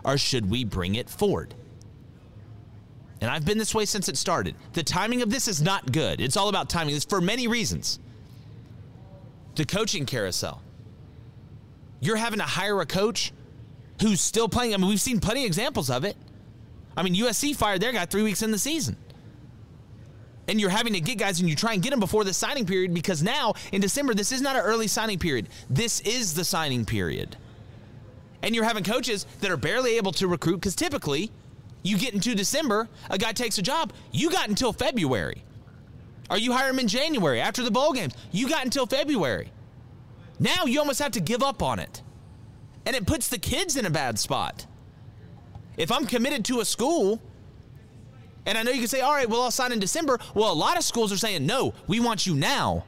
or should we bring it forward? And I've been this way since it started. The timing of this is not good. It's all about timing. It's for many reasons. The coaching carousel. You're having to hire a coach who's still playing. I mean, we've seen plenty of examples of it. I mean, USC fired their guy three weeks in the season. And you're having to get guys and you try and get them before the signing period because now in December, this is not an early signing period. This is the signing period. And you're having coaches that are barely able to recruit because typically you get into December, a guy takes a job, you got until February. Or you hire him in January after the bowl games, you got until February. Now you almost have to give up on it. And it puts the kids in a bad spot. If I'm committed to a school, and I know you can say, all right, well, I'll sign in December. Well, a lot of schools are saying, no, we want you now.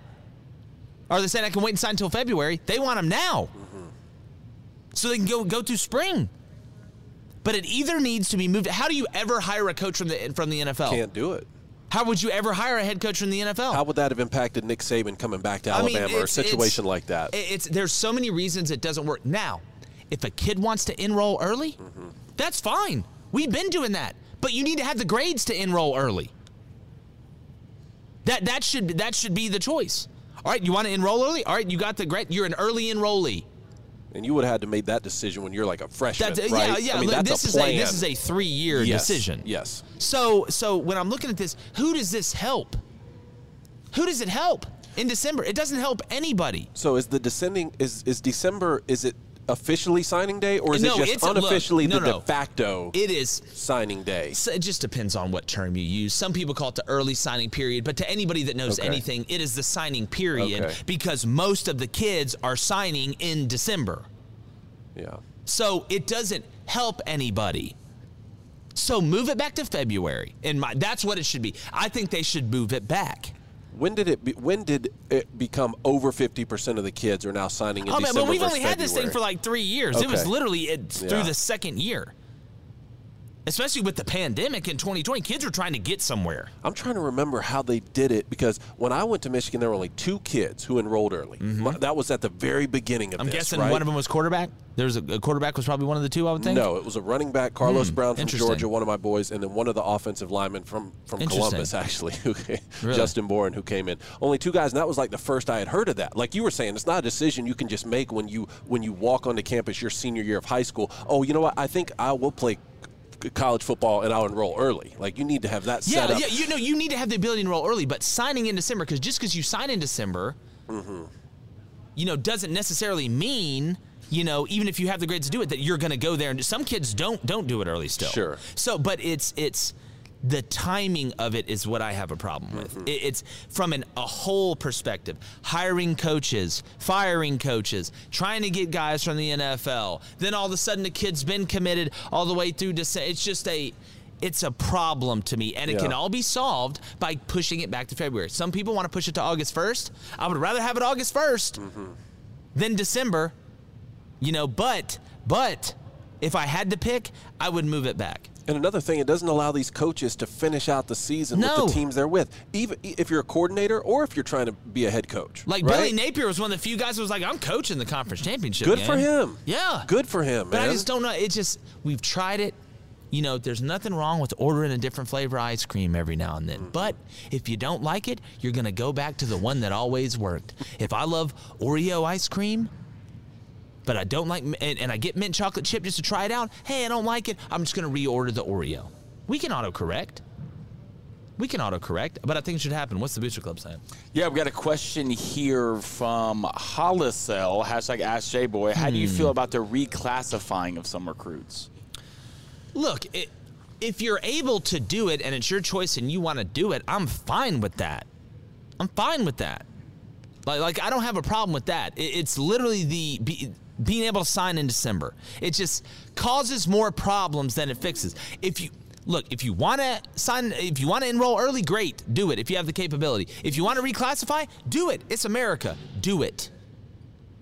Or they're saying, I can wait and sign until February. They want them now. Mm-hmm. So they can go, go through spring. But it either needs to be moved. How do you ever hire a coach from the, from the NFL? Can't do it. How would you ever hire a head coach from the NFL? How would that have impacted Nick Saban coming back to I mean, Alabama or a situation like that? It's there's so many reasons it doesn't work. Now, if a kid wants to enroll early, Mm-hmm. that's fine. We've been doing that, but you need to have the grades to enroll early. That that should that should be the choice. All right, you want to enroll early? All right, you got the grade. You're an early enrollee. And you would have had to make that decision when you're like a freshman, That's, uh, right? Yeah, yeah. I mean, look, this a is a this is a three year Yes, decision. Yes. So so when I'm looking at this, who does this help? Who does it help in December? It doesn't help anybody. So is the descending is is December? Is it officially signing day or is No, it just a- look, unofficially no, the no. de facto? It is signing day. So it just depends on what term you use. Some people call it the early signing period, but to anybody that knows Okay. anything, it is the signing period Okay. because most of the kids are signing in December. Yeah. So it doesn't help anybody. So move it back to February. And my that's what it should be. I think they should move it back. When did it? Be, when did it become over fifty percent of the kids are now signing in Oh man, but we've only had this thing for like three years. It was literally it, through the second year. Especially with the pandemic in 2020, kids were trying to get somewhere. I'm trying to remember how they did it because when I went to Michigan, there were only two kids who enrolled early. That was at the very beginning of Mm-hmm. I'm this. guessing right? one of them was quarterback. There was a, a quarterback was probably one of the two. I would think. No, it was a running back, Carlos Hmm, Brown from. Georgia, one of my boys, and then one of the offensive linemen from, from Columbus, actually, who Really? Justin Boren, who came in. Only two guys, and that was like the first I had heard of that. Like you were saying, it's not a decision you can just make when you when you walk onto campus your senior year of high school. Oh, you know what? I think I will play college football and I'll enroll early. Like you need to have that Yeah, set up. yeah. You know, you need to have the ability to enroll early, but signing in December because just because you sign in December, Mm-hmm. you know, doesn't necessarily mean you know even if you have the grades to do it that you're going to go there. And some kids don't don't do it early still. Sure. So, but it's it's the timing of it is what I have a problem with. Mm-hmm. It's from an, a whole perspective. Hiring coaches, firing coaches, trying to get guys from the NFL. Then all of a sudden the kid's been committed all the way through December. It's just a it's a problem to me and it can all be solved by pushing it back to February. Some people want to push it to August 1st. I would rather have it August 1st Mm-hmm. than December. You know, but but if I had to pick, I would move it back. And another thing, it doesn't allow these coaches to finish out the season No. with the teams they're with, even if you're a coordinator or if you're trying to be a head coach. Like right? Billy Napier was one of the few guys who was like, "I'm coaching the conference championship." Good for him. Yeah, Good for him, But man. I just don't know. It just we've tried it. You know, there's nothing wrong with ordering a different flavor ice cream every now and then. Mm-hmm. But if you don't like it, you're gonna go back to the one that always worked. If I love Oreo ice cream, but I don't like, and, and I get mint chocolate chip just to try it out. Hey, I don't like it. I'm just gonna reorder the Oreo. We can autocorrect. We can autocorrect, but I think it should happen. What's the Booster Club saying? Yeah, we've got a question here from Hollisell, hashtag Ask J Boy. How do you Hmm. feel about the reclassifying of some recruits? Look, it, if you're able to do it and it's your choice and you want to do it, I'm fine with that. I'm fine with that. Like, like I don't have a problem with that. It, it's literally the be, being able to sign in December. It just causes more problems than it fixes. If you look, if you want to sign, if you want to enroll early, great, do it. If you have the capability. If you want to reclassify, do it. It's America. Do it.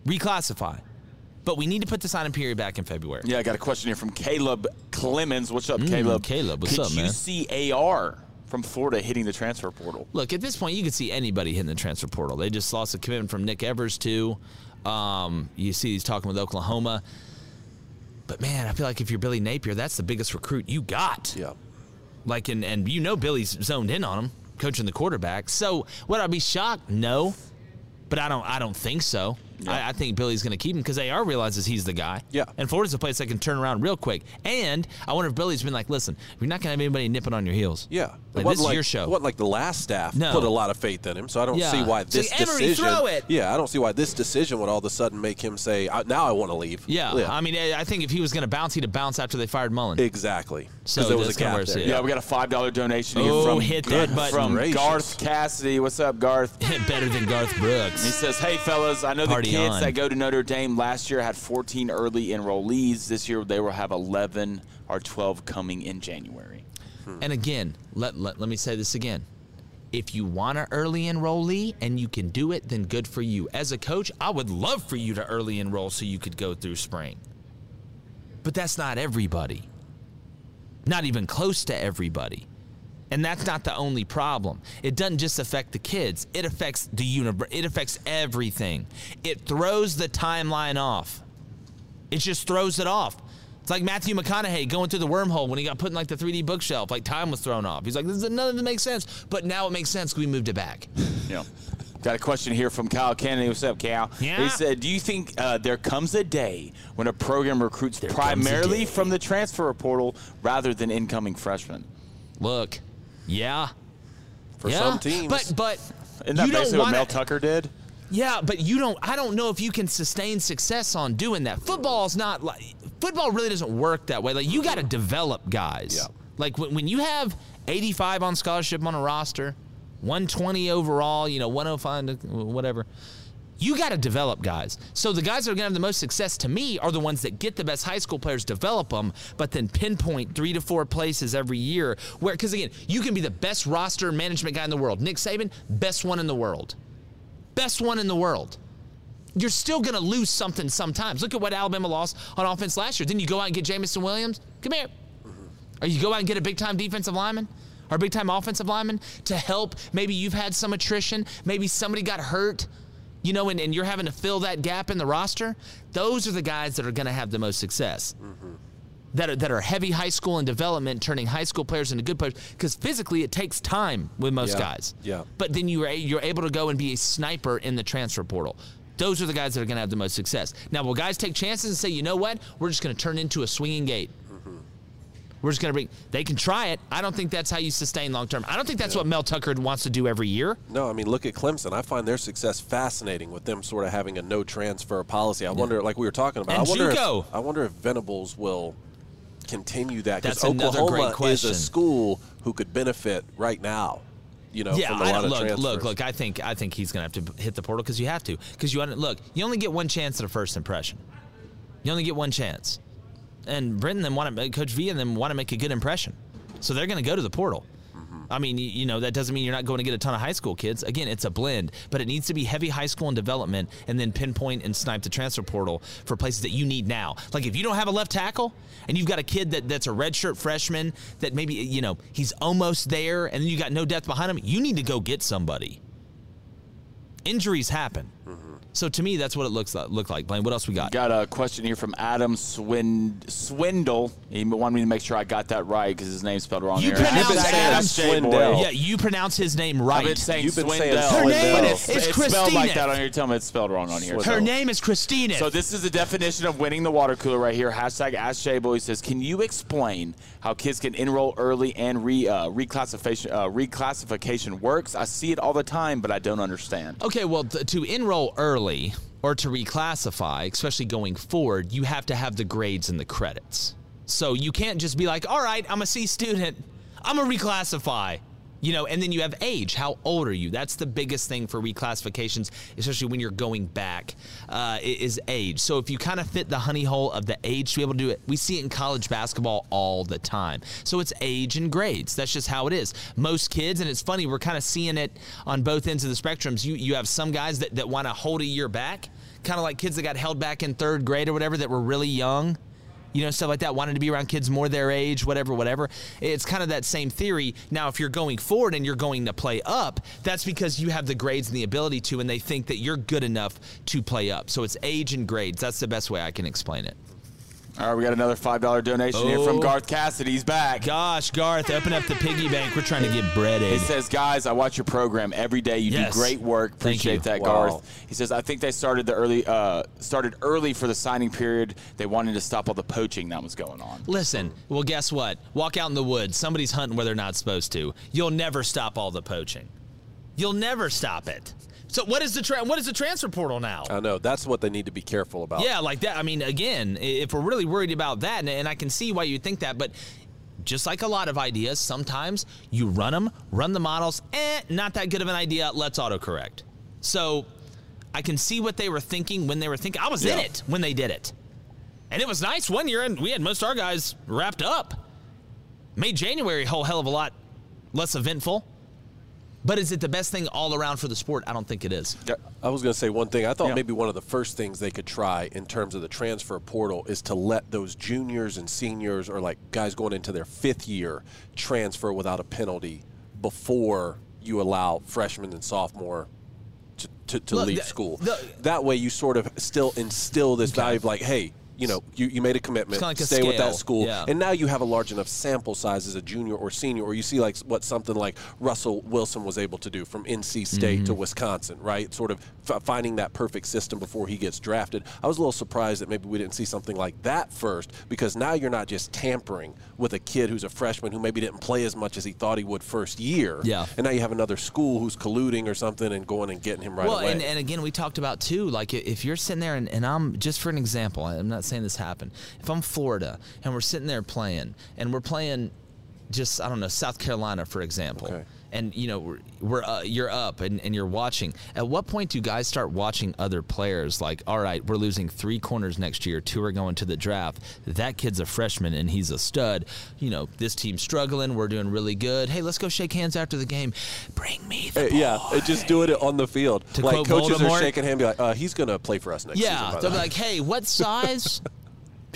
Reclassify. But we need to put the signing period back in February. Yeah, I got a question here from Caleb Clemens. What's up, Mm, Caleb? Caleb, what's Could up, you see AR from Florida hitting the transfer portal? Look, at this point, you could see anybody hitting the transfer portal. They just lost a commitment from Nick Evers too. Um, you see, he's talking with Oklahoma. But man, I feel like if you're Billy Napier, that's the biggest recruit you got. Yeah. Like, and and you know Billy's zoned in on him, coaching the quarterback. So would I be shocked? No, but I don't. I don't think so. I, I think Billy's going to keep him because AR realizes he's the guy. Yeah. And Florida's a place that can turn around real quick. And I wonder if Billy's been like, listen, we're not going to have anybody nipping on your heels. Yeah. Like, It this wasn't is like, your show. What like the last staff No. put a lot of faith in him, so I don't Yeah. see why this like, "Emery, decision. throw it." Yeah, I don't see why this decision would all of a sudden make him say, "I- "Now I want to leave." yeah. I mean, I I think if he was going to bounce, he'd have bounced after they fired Mullen. exactly. So Because there was a that's kinda gap there. see. Yeah, we got a five dollar donation Oh, from hit that button. from Gracious. Garth Cassidy. What's up, Garth? Better than Garth Brooks. He says, "Hey fellas, I know Party the kids on. that go to Notre Dame last year had 14 early enrollees. This year they will have 11 or 12 coming in January." Hmm. And again, let, let, let me say this again. If you want an early enrollee and you can do it, then good for you. As a coach, I would love for you to early enroll so you could go through spring. But that's not everybody. Not even close to everybody. And that's not the only problem. It doesn't just affect the kids. It affects the universe. It affects everything. It throws the timeline off. It just throws it off. It's like Matthew McConaughey going through the wormhole when he got put in like the 3D bookshelf. Like time was thrown off. He's like, this is, none of it makes sense. But now it makes sense because we moved it back. Yeah. Got a question here from Kyle Kennedy. What's up, Cal? Yeah. He said, "Do you think uh, there comes a day when a program recruits comes a primarily from the transfer portal rather than incoming freshmen?" Look, yeah. For yeah. some teams. But but Isn't that you don't basically what wanna- Mel Tucker did? Yeah, but you don't. I don't know if you can sustain success on doing that. Football's not like football. Really doesn't work that way. Like you got to develop guys. Yeah. Like when, when you have 85 on scholarship on a roster, 120 overall, you know, 105, whatever. You got to develop guys. So the guys that are going to have the most success to me are the ones that get the best high school players, develop them, but then pinpoint three to four places every year. Where, because again, you can be the best roster management guy in the world. Nick Saban, best one in the world best one in the world. You're still going to lose something sometimes. Look at what Alabama lost on offense last year. Then you go out and get Jameson Williams. Come here. Or you go out and get a big time defensive lineman or a big time offensive lineman to help. Maybe you've had some attrition. Maybe somebody got hurt, you know, and, and you're having to fill that gap in the roster. Those are the guys that are going to have the most success. Mm-hmm. That are, that are heavy high school and development, turning high school players into good players. Because physically, it takes time with most Yeah. guys Yeah. but then you are you're able to go and be a sniper in the transfer portal. Those are the guys that are going to have the most success. Now, will guys take chances and say, you know what, we're just going to turn into a swinging gate? Mm-hmm. We're just going to bring. They can try it. I don't think that's how you sustain long term. I don't think that's what Mel Tucker wants to do every year. No, I mean, look at Clemson. I find their success fascinating with them sort of having a no transfer policy. I wonder, like we were talking about, And I wonder, JUCO. if, I wonder if Venables will continue that because Oklahoma great is a school who could benefit right now. You know, yeah, I lot don't, of look, transfers. look, look. I think I think he's going to have to hit the portal because you have to. Because you look, you only get one chance at a first impression. You only get one chance, and Britton them want to, Coach V and them want to make a good impression, so they're going to go to the portal. I mean, you, know, that doesn't mean you're not going to get a ton of high school kids. Again, it's a blend, but it needs to be heavy high school and development, and then pinpoint and snipe the transfer portal for places that you need now. Like if you don't have a left tackle, and you've got a kid that, that's a redshirt freshman that maybe you know he's almost there, and then you got no depth behind him, you need to go get somebody. Injuries happen. Mm-hmm. So to me, that's what it looks like. Look like Blaine. What else we got? Got a question here from Adam Swind- Swindle. He wanted me to make sure I got that right because his name's spelled wrong. You here. pronounce Hashtag Adam Swindle. Swindell. Yeah, you pronounce his name right. I've been saying You've been Swindell. saying Her name but is- it's, is it's spelled like Christina. that on here. Tell me it's spelled wrong on here. Her name is Christina. So this is the definition of winning the water cooler right here. Hashtag Ask J Boy says, can you explain how kids can enroll early and re uh, reclassification uh, reclassification works? I see it all the time, but I don't understand. Okay, well, th- to enroll early or to reclassify, especially going forward, you have to have the grades and the credits. So you can't just be like, all right, I'm a C student, I'm a reclassify. You know, and then you have age. How old are you? That's the biggest thing for reclassifications, especially when you're going back, uh, is age. So if you kind of fit the honey hole of the age to be able to do it, we see it in college basketball all the time. So it's age and grades. That's just how it is. Most kids, and it's funny, we're kind of seeing it on both ends of the spectrums. You you have some guys that, that want to hold a year back, kind of like kids that got held back in third grade or whatever that were really young you know, stuff like that, wanting to be around kids more their age, whatever, whatever. It's kind of that same theory. Now, if you're going forward and you're going to play up, that's because you have the grades and the ability to, and they think that you're good enough to play up. So it's age and grades. That's the best way I can explain it. All right, we got another five dollar donation here from Oh. Garth Cassidy. He's back. Gosh, Garth, open up the piggy bank. We're trying to get breaded. He says, "Guys, I watch your program every day. You Yes. do great work. Appreciate that, Wow. Garth." He says, "I think they started the early uh, started early for the signing period. They wanted to stop all the poaching that was going on." Listen, well, guess what? Walk out in the woods. Somebody's hunting where they're not supposed to. You'll never stop all the poaching. You'll never stop it. So what is the tra- what is the transfer portal now? I know that's what they need to be careful about. Yeah, like that. I mean, again, if we're really worried about that, and, and I can see why you think that, but just like a lot of ideas, sometimes you run them, run the models, eh, not that good of an idea. Let's autocorrect. So I can see what they were thinking when they were thinking. I was in it when they did it, and it was nice one year, and we had most of our guys wrapped up. Made January a whole hell of a lot less eventful. But is it the best thing all around for the sport? I don't think it is. I was going to say one thing. I thought Yeah. maybe one of the first things they could try in terms of the transfer portal is to let those juniors and seniors or like guys going into their fifth year transfer without a penalty before you allow freshmen and sophomore to, to, to Look, leave the- school. the- that way you sort of still instill this value of like, hey, you know, you, you made a commitment, like a stay with that school, Yeah. and now you have a large enough sample size as a junior or senior, or you see like what something like Russell Wilson was able to do from NC State to Mhm. Wisconsin, right? Sort of f- finding that perfect system before he gets drafted. I was a little surprised that maybe we didn't see something like that first, because now you're not just tampering with a kid who's a freshman who maybe didn't play as much as he thought he would first year. Yeah. And now you have another school who's colluding or something and going and getting him right well, away. and, and again, we talked about too, like if you're sitting there and, and I'm just for an example, I'm not saying this happened. If I'm Florida and we're sitting there playing and we're playing just, I don't know, South Carolina, for example. And you know we're, we're uh, you're up and, and you're watching. At what point do guys start watching other players? Like, all right, we're losing three corners next year. Two are going to the draft. That kid's a freshman and he's a stud. You know, this team's struggling. We're doing really good. Hey, let's go shake hands after the game. Bring me the Uh, yeah, just doing it on the field. To like coaches Voldemort- are shaking hand, be like, uh, "He's going to play for us next season." Yeah, by they'll the be like, "Hey, what size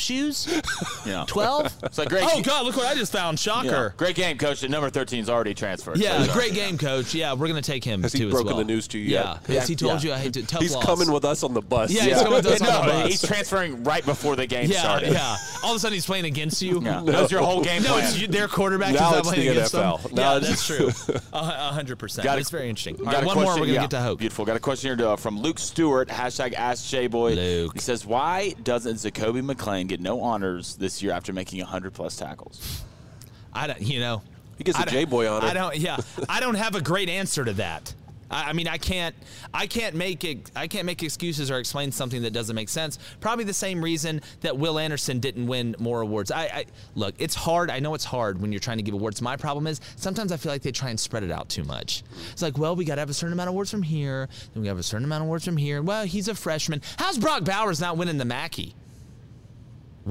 shoes? Yeah. Twelve? It's like great. Oh God, look what I just found! Shocker! Yeah. Great game, coach. The number 13's already transferred. Yeah, So- great game, coach. Yeah, we're gonna take him Has too he as broken well. the news to you Yeah, yet? has he told you I hate to tough He's loss. coming with us on the bus. Yeah, he's coming with us on no, the bus. he's transferring right before the game yeah, started. yeah. All of a sudden, he's playing against you. Yeah. That was your whole game No, plan. it's you, their quarterback. Now is not it's playing the against NFL. Them. Now yeah, it's- that's true. A a hundred percent. Got a- It's very interesting. All Got right, a one more. We're gonna yeah, get to hope. Beautiful. Got a question here uh, from Luke Stewart. Hashtag Ask J Boy. Luke. He says, "Why doesn't Zakoby McClain get no honors this year after making 100 plus tackles?" I don't. You know, He gets I a don't- J-boy honor. I don't. Yeah, I don't have a great answer to that. I, I mean, I can't. I can't make it. I can't make excuses or explain something that doesn't make sense. Probably the same reason that Will Anderson didn't win more awards. I, I look. It's hard. I know it's hard when you're trying to give awards. My problem is sometimes I feel like they try and spread it out too much. It's like, well, we got to have a certain amount of awards from here. Then we have a certain amount of awards from here. Well, he's a freshman. How's Brock Bowers not winning the Mackey?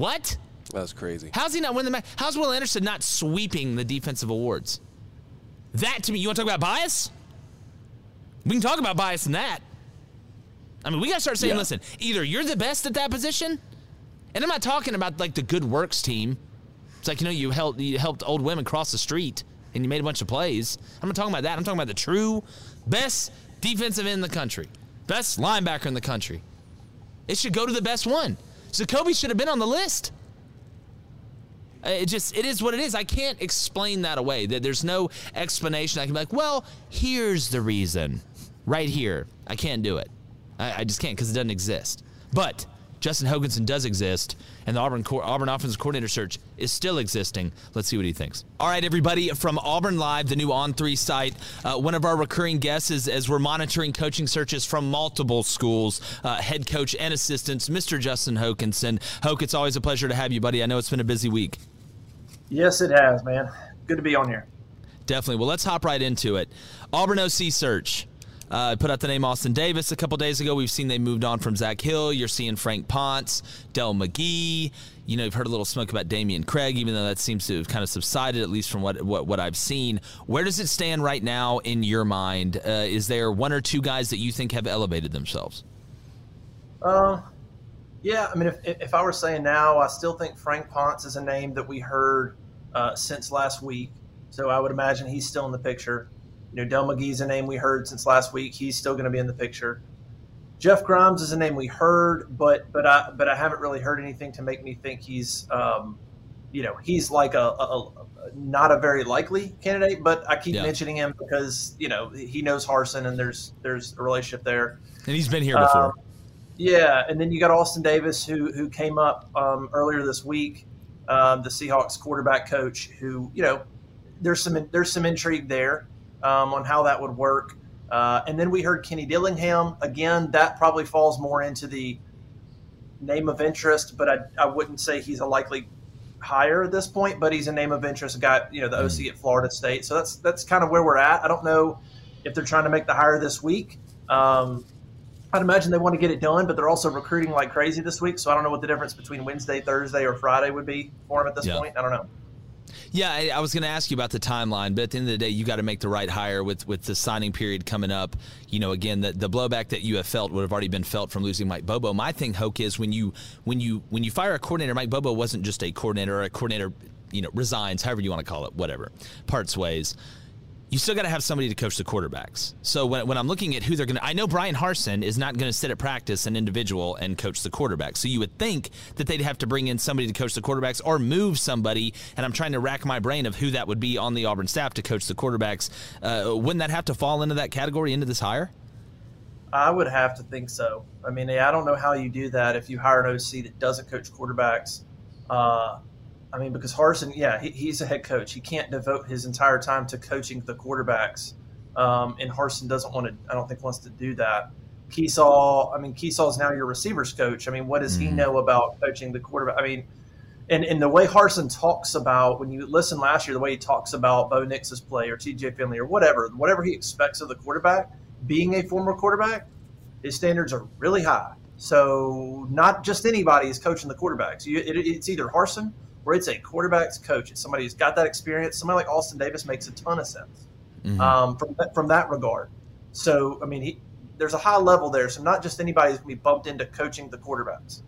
What? That's crazy. How's he not winning the match? How's Will Anderson not sweeping the defensive awards? That to me, you want to talk about bias? We can talk about bias in that. I mean, we got to start saying, Yeah. listen, either you're the best at that position, and I'm not talking about like the good works team. It's like you know you helped you helped old women cross the street and you made a bunch of plays. I'm not talking about that. I'm talking about the true best defensive end in the country, best linebacker in the country. It should go to the best one. Jacoby should have been on the list. Uh, It just it is what it is. I can't explain that away. That there's no explanation. I can be like, well, here's the reason, right here. I can't do it. I, I just can't because it doesn't exist. But Justin Hokanson does exist, and the Auburn co- Auburn offensive coordinator search is still existing. Let's see what he thinks. All right, everybody from Auburn Live, the new On Three site. Uh, one of our recurring guests is as we're monitoring coaching searches from multiple schools, uh, head coach and assistants, Mr. Justin Hokanson. Hoke, it's always a pleasure to have you, buddy. I know it's been a busy week. Yes, it has, man. Good to be on here. Definitely. Well, let's hop right into it. Auburn OC search. Uh, I put out the name Austin Davis a couple days ago. We've seen they moved on from Zach Hill. You're seeing Frank Ponce, Dell McGee. You know, you've heard a little smoke about Damian Craig, even though that seems to have kind of subsided, at least from what what, what I've seen. Where does it stand right now in your mind? Uh, is there one or two guys that you think have elevated themselves? Uh, yeah, I mean, if, if I were saying now, I still think Frank Ponce is a name that we heard uh, since last week. So I would imagine he's still in the picture. You know, Dell McGee's a name we heard since last week. He's still going to be in the picture. Jeff Grimes is a name we heard, but but I but I haven't really heard anything to make me think he's um, you know he's like a, a, a not a very likely candidate. But I keep Yeah. mentioning him because you know he knows Harsin and there's there's a relationship there. And he's been here before. Um, yeah, and then you got Austin Davis, who who came up um, earlier this week, um, the Seahawks quarterback coach, who you know there's some there's some intrigue there um, on how that would work. Uh, and then we heard Kenny Dillingham again. That probably falls more into the name of interest, but I, I wouldn't say he's a likely hire at this point. But he's a name of interest. A guy, you know, the OC at Florida State. So that's that's kind of where we're at. I don't know if they're trying to make the hire this week. Um, I'd imagine they want to get it done, but they're also recruiting like crazy this week. So I don't know what the difference between Wednesday, Thursday, or Friday would be for them at this Yeah. point. I don't know. Yeah, I, I was going to ask you about the timeline, but at the end of the day, you got to make the right hire with with the signing period coming up. You know, again, the, the blowback that you have felt would have already been felt from losing Mike Bobo. My thing, Hoke, is when you when you when you fire a coordinator, Mike Bobo wasn't just a coordinator or a coordinator, you know, resigns, however you want to call it, whatever, parts ways. You still got to have somebody to coach the quarterbacks. So when, when I'm looking at who they're going to, I know Brian Harsin is not going to sit at practice an individual and coach the quarterbacks. So you would think that they'd have to bring in somebody to coach the quarterbacks or move somebody. And I'm trying to rack my brain of who that would be on the Auburn staff to coach the quarterbacks. Uh, wouldn't that have to fall into that category, into this hire? I would have to think so. I mean, I don't know how you do that if you hire an OC that doesn't coach quarterbacks. Uh, I mean, because Harsin, yeah, he, he's a head coach. He can't devote his entire time to coaching the quarterbacks, um, and Harsin doesn't want to. I don't think wants to do that. Kiesau, I mean, Kiesau's now your receivers coach. I mean, what does he know about coaching the quarterback? I mean, and, and the way Harsin talks about when you listen last year, the way he talks about Bo Nix's play or TJ Finley or whatever, whatever he expects of the quarterback, being a former quarterback, his standards are really high. So not just anybody is coaching the quarterbacks. You, it, it's either Harsin or it's a quarterbacks coach. It's somebody who's got that experience. Somebody like Austin Davis makes a ton of sense um, from that, from that regard. So I mean, he, there's a high level there. So not just anybody's going to be bumped into coaching the quarterbacks.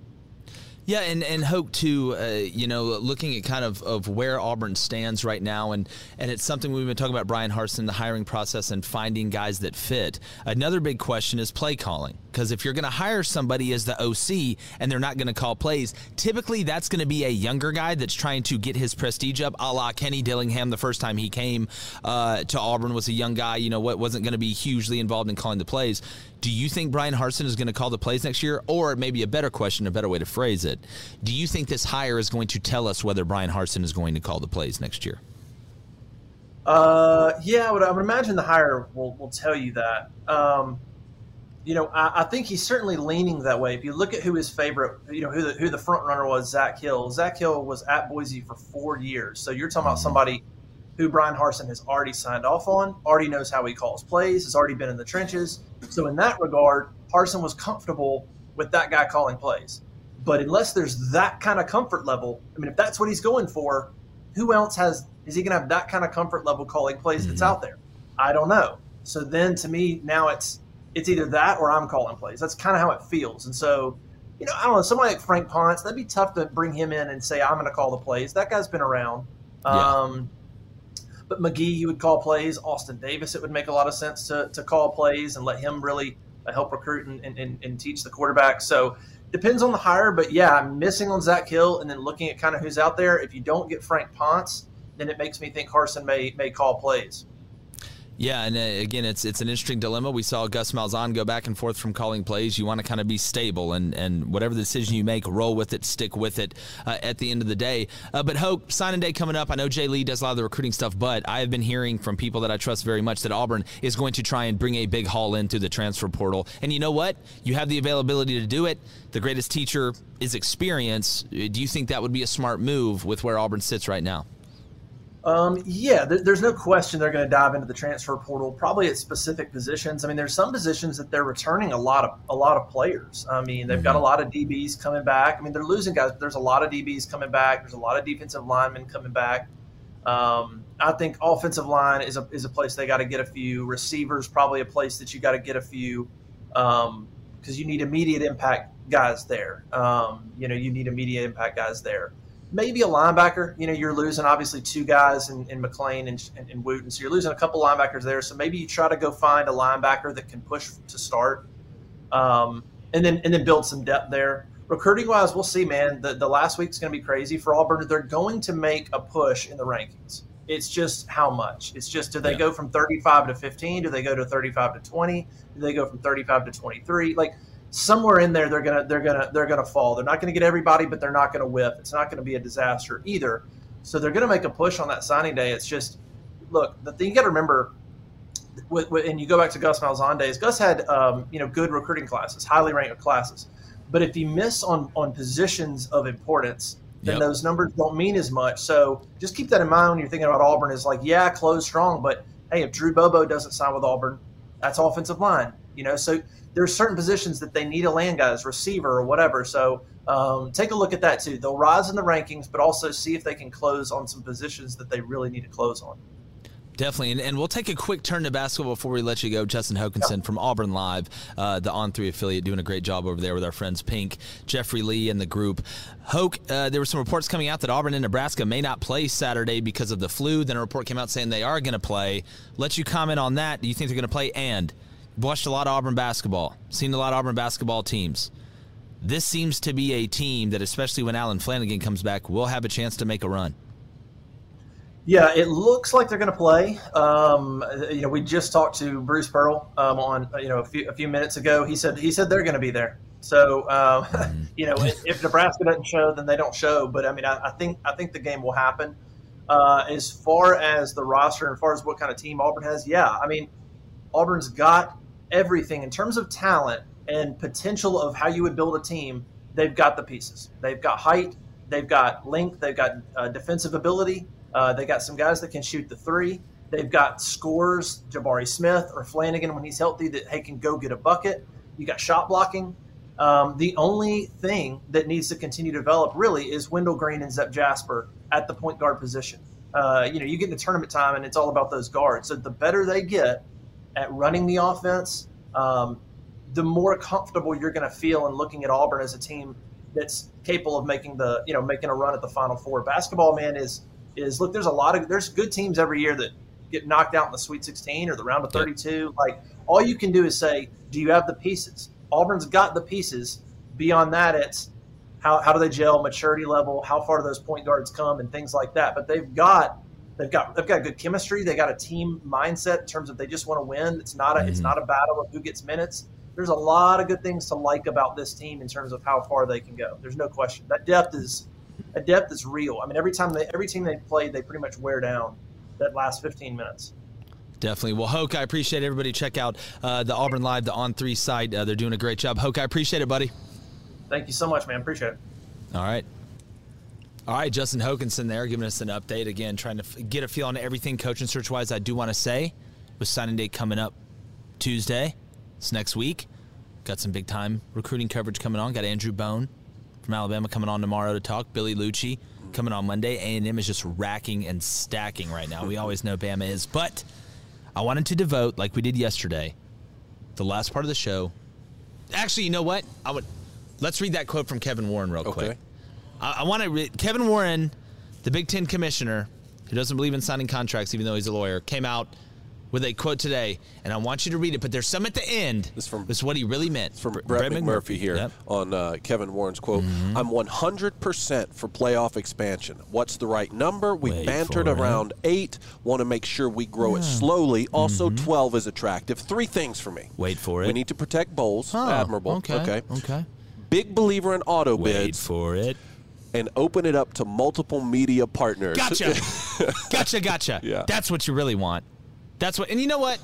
Yeah, and and Hoke too. Uh, you know, looking at kind of, of where Auburn stands right now, and and it's something we've been talking about Brian Harsin, the hiring process, and finding guys that fit. Another big question is play calling, because if you're going to hire somebody as the OC and they're not going to call plays, typically that's going to be a younger guy that's trying to get his prestige up, a la Kenny Dillingham. The first time he came uh, to Auburn was a young guy. You know, what wasn't going to be hugely involved in calling the plays. Do you think Brian Harsin is going to call the plays next year? Or maybe a better question, a better way to phrase it. Do you think this hire is going to tell us whether Brian Harsin is going to call the plays next year? Uh, yeah, I would, I would imagine the hire will, will tell you that. Um, you know, I, I think he's certainly leaning that way. If you look at who his favorite, you know, who the, who the front runner was, Zach Hill. Zach Hill was at Boise for four years. So you're talking about mm-hmm. somebody who Brian Harsin has already signed off on, already knows how he calls plays, has already been in the trenches. So in that regard, Harsin was comfortable with that guy calling plays. But unless there's that kind of comfort level, I mean, if that's what he's going for, who else has is he going to have that kind of comfort level calling plays that's mm-hmm. out there? I don't know. So then to me now it's it's either that or I'm calling plays. That's kind of how it feels. And so, you know, I don't know, somebody like Frank Ponce, that'd be tough to bring him in and say I'm going to call the plays. That guy's been around. Um, but McGee, you would call plays. Austin Davis, it would make a lot of sense to, to call plays and let him really uh, help recruit and, and, and teach the quarterback. So depends on the hire, but yeah, I'm missing on Zach Hill and then looking at kind of who's out there. If you don't get Frank Ponce, then it makes me think Harsin may may call plays. Yeah, and uh, again, it's it's an interesting dilemma. We saw Gus Malzahn go back and forth from calling plays. You want to kind of be stable, and, and whatever decision you make, roll with it, stick with it uh, at the end of the day. Uh, but Hoke, signing day coming up. I know Jay Lee does a lot of the recruiting stuff, but I have been hearing from people that I trust very much that Auburn is going to try and bring a big haul into the transfer portal. And you know what? You have the availability to do it. The greatest teacher is experience. Do you think that would be a smart move with where Auburn sits right now? Um, yeah, there, there's no question they're going to dive into the transfer portal, probably at specific positions. I mean, there's some positions that they're returning a lot of a lot of players. I mean, they've got a lot of DBs coming back. I mean, they're losing guys, but there's a lot of DBs coming back. There's a lot of defensive linemen coming back. Um, I think offensive line is a is a place they got to get a few. Receivers probably a place that you got to get a few because um, you need immediate impact guys there. Um, you know, you need immediate impact guys there maybe a linebacker. You know, you're losing obviously two guys in, in McClain and, and, and Wooten, so you're losing a couple linebackers there. So maybe you try to go find a linebacker that can push to start. um, and then and then build some depth there. Recruiting wise, we'll see, man. The the last week's going to be crazy for Auburn. They're going to make a push in the rankings. It's just how much. It's just do they Yeah. go from 35 to 15? Do they go to 35 to 20? Do they go from 35 to 23? Like somewhere in there, they're gonna they're gonna they're gonna fall. They're not going to get everybody, but they're not going to whiff. It's not going to be a disaster either. So they're going to make a push on that signing day. It's just look. The thing you got to remember with, with, and you go back to Gus Malzahn days. Gus had um, you know good recruiting classes, highly ranked classes. But if you miss on on positions of importance, then Yep. those numbers don't mean as much. So just keep that in mind when you're thinking about Auburn. Is like, yeah, close strong, but hey, if Drew Bobo doesn't sign with Auburn, that's offensive line. You know, so there's certain positions that they need a land guys, receiver or whatever. So um, take a look at that too. They'll rise in the rankings, but also see if they can close on some positions that they really need to close on. Definitely. And, and we'll take a quick turn to basketball before we let you go. Justin Hokanson from Auburn Live, uh, the On 3 affiliate, doing a great job over there with our friends Pink, Jeffrey Lee, and the group. Hoke, uh, there were some reports coming out that Auburn and Nebraska may not play Saturday because of the flu. Then a report came out saying they are going to play. Let you comment on that. Do you think they're going to play? And watched a lot of Auburn basketball, seen a lot of Auburn basketball teams. This seems to be a team that, especially when Allen Flanigan comes back, will have a chance to make a run. Yeah, it looks like they're going to play. Um, you know, we just talked to Bruce Pearl um, on you know a few, a few minutes ago. He said he said they're going to be there. So uh, you know, if, if Nebraska doesn't show, then they don't show. But I mean, I, I think I think the game will happen. Uh, as far as the roster and as far as what kind of team Auburn has, yeah, I mean, Auburn's got everything in terms of talent and potential of how you would build a team. They've got the pieces. They've got height. They've got length. They've got uh, defensive ability. Uh, they got some guys that can shoot the three. They've got scores, Jabari Smith or Flanigan when he's healthy that he can go get a bucket. You got shot blocking. Um, the only thing that needs to continue to develop really is Wendell Green and Zep Jasper at the point guard position. Uh, you know, you get into tournament time and it's all about those guards. So the better they get at running the offense, um, the more comfortable you're going to feel in looking at Auburn as a team that's capable of making the you know making a run at the Final Four. Basketball, man, is is look. There's a lot of there's good teams every year that get knocked out in the Sweet 16 or the round of 32. Like all you can do is say, do you have the pieces? Auburn's got the pieces. Beyond that, it's how, how do they gel, maturity level, how far do those point guards come, and things like that. But they've got they've got they've got good chemistry. They got a team mindset in terms of they just want to win. It's not a it's not a battle of who gets minutes. There's a lot of good things to like about this team in terms of how far they can go. There's no question that depth is a depth is real. I mean, every time they every team they played, they pretty much wear down that last 15 minutes. Definitely. Well, Hoke, I appreciate everybody. Check out uh, the Auburn Live, the On Three site. Uh, they're doing a great job. Hoke, I appreciate it, buddy. Thank you so much, man. Appreciate it. All right. All right, Justin Hokanson there giving us an update again, trying to f- get a feel on everything coaching search wise. I do want to say, with signing day coming up Tuesday, it's next week. Got some big time recruiting coverage coming on. Got Andrew Bone from Alabama coming on tomorrow to talk. Billy Liucci coming on Monday. A and M is just racking and stacking right now. We always know Bama is, but I wanted to devote, like we did yesterday, the last part of the show. Actually, you know what? I would. Let's read that quote from Kevin Warren real quick. I, I want to read Kevin Warren, the Big Ten commissioner, who doesn't believe in signing contracts, even though he's a lawyer, came out with a quote today, and I want you to read it. But there's some at the end. This from is what he really meant. from Brett, McMurphy, here on uh, Kevin Warren's quote. Mm-hmm. I'm 100% for playoff expansion. What's the right number? We Wait bantered for it. around eight. Want to make sure we grow it slowly. Also, Mhm. 12 is attractive. Three things for me. Wait for it. We need to protect bowls. Oh, Admirable. okay, Okay. okay. Big believer in auto Wait bids. Wait for it. And open it up to multiple media partners. Gotcha. gotcha, gotcha. Yeah. That's what you really want. That's what. And you know what?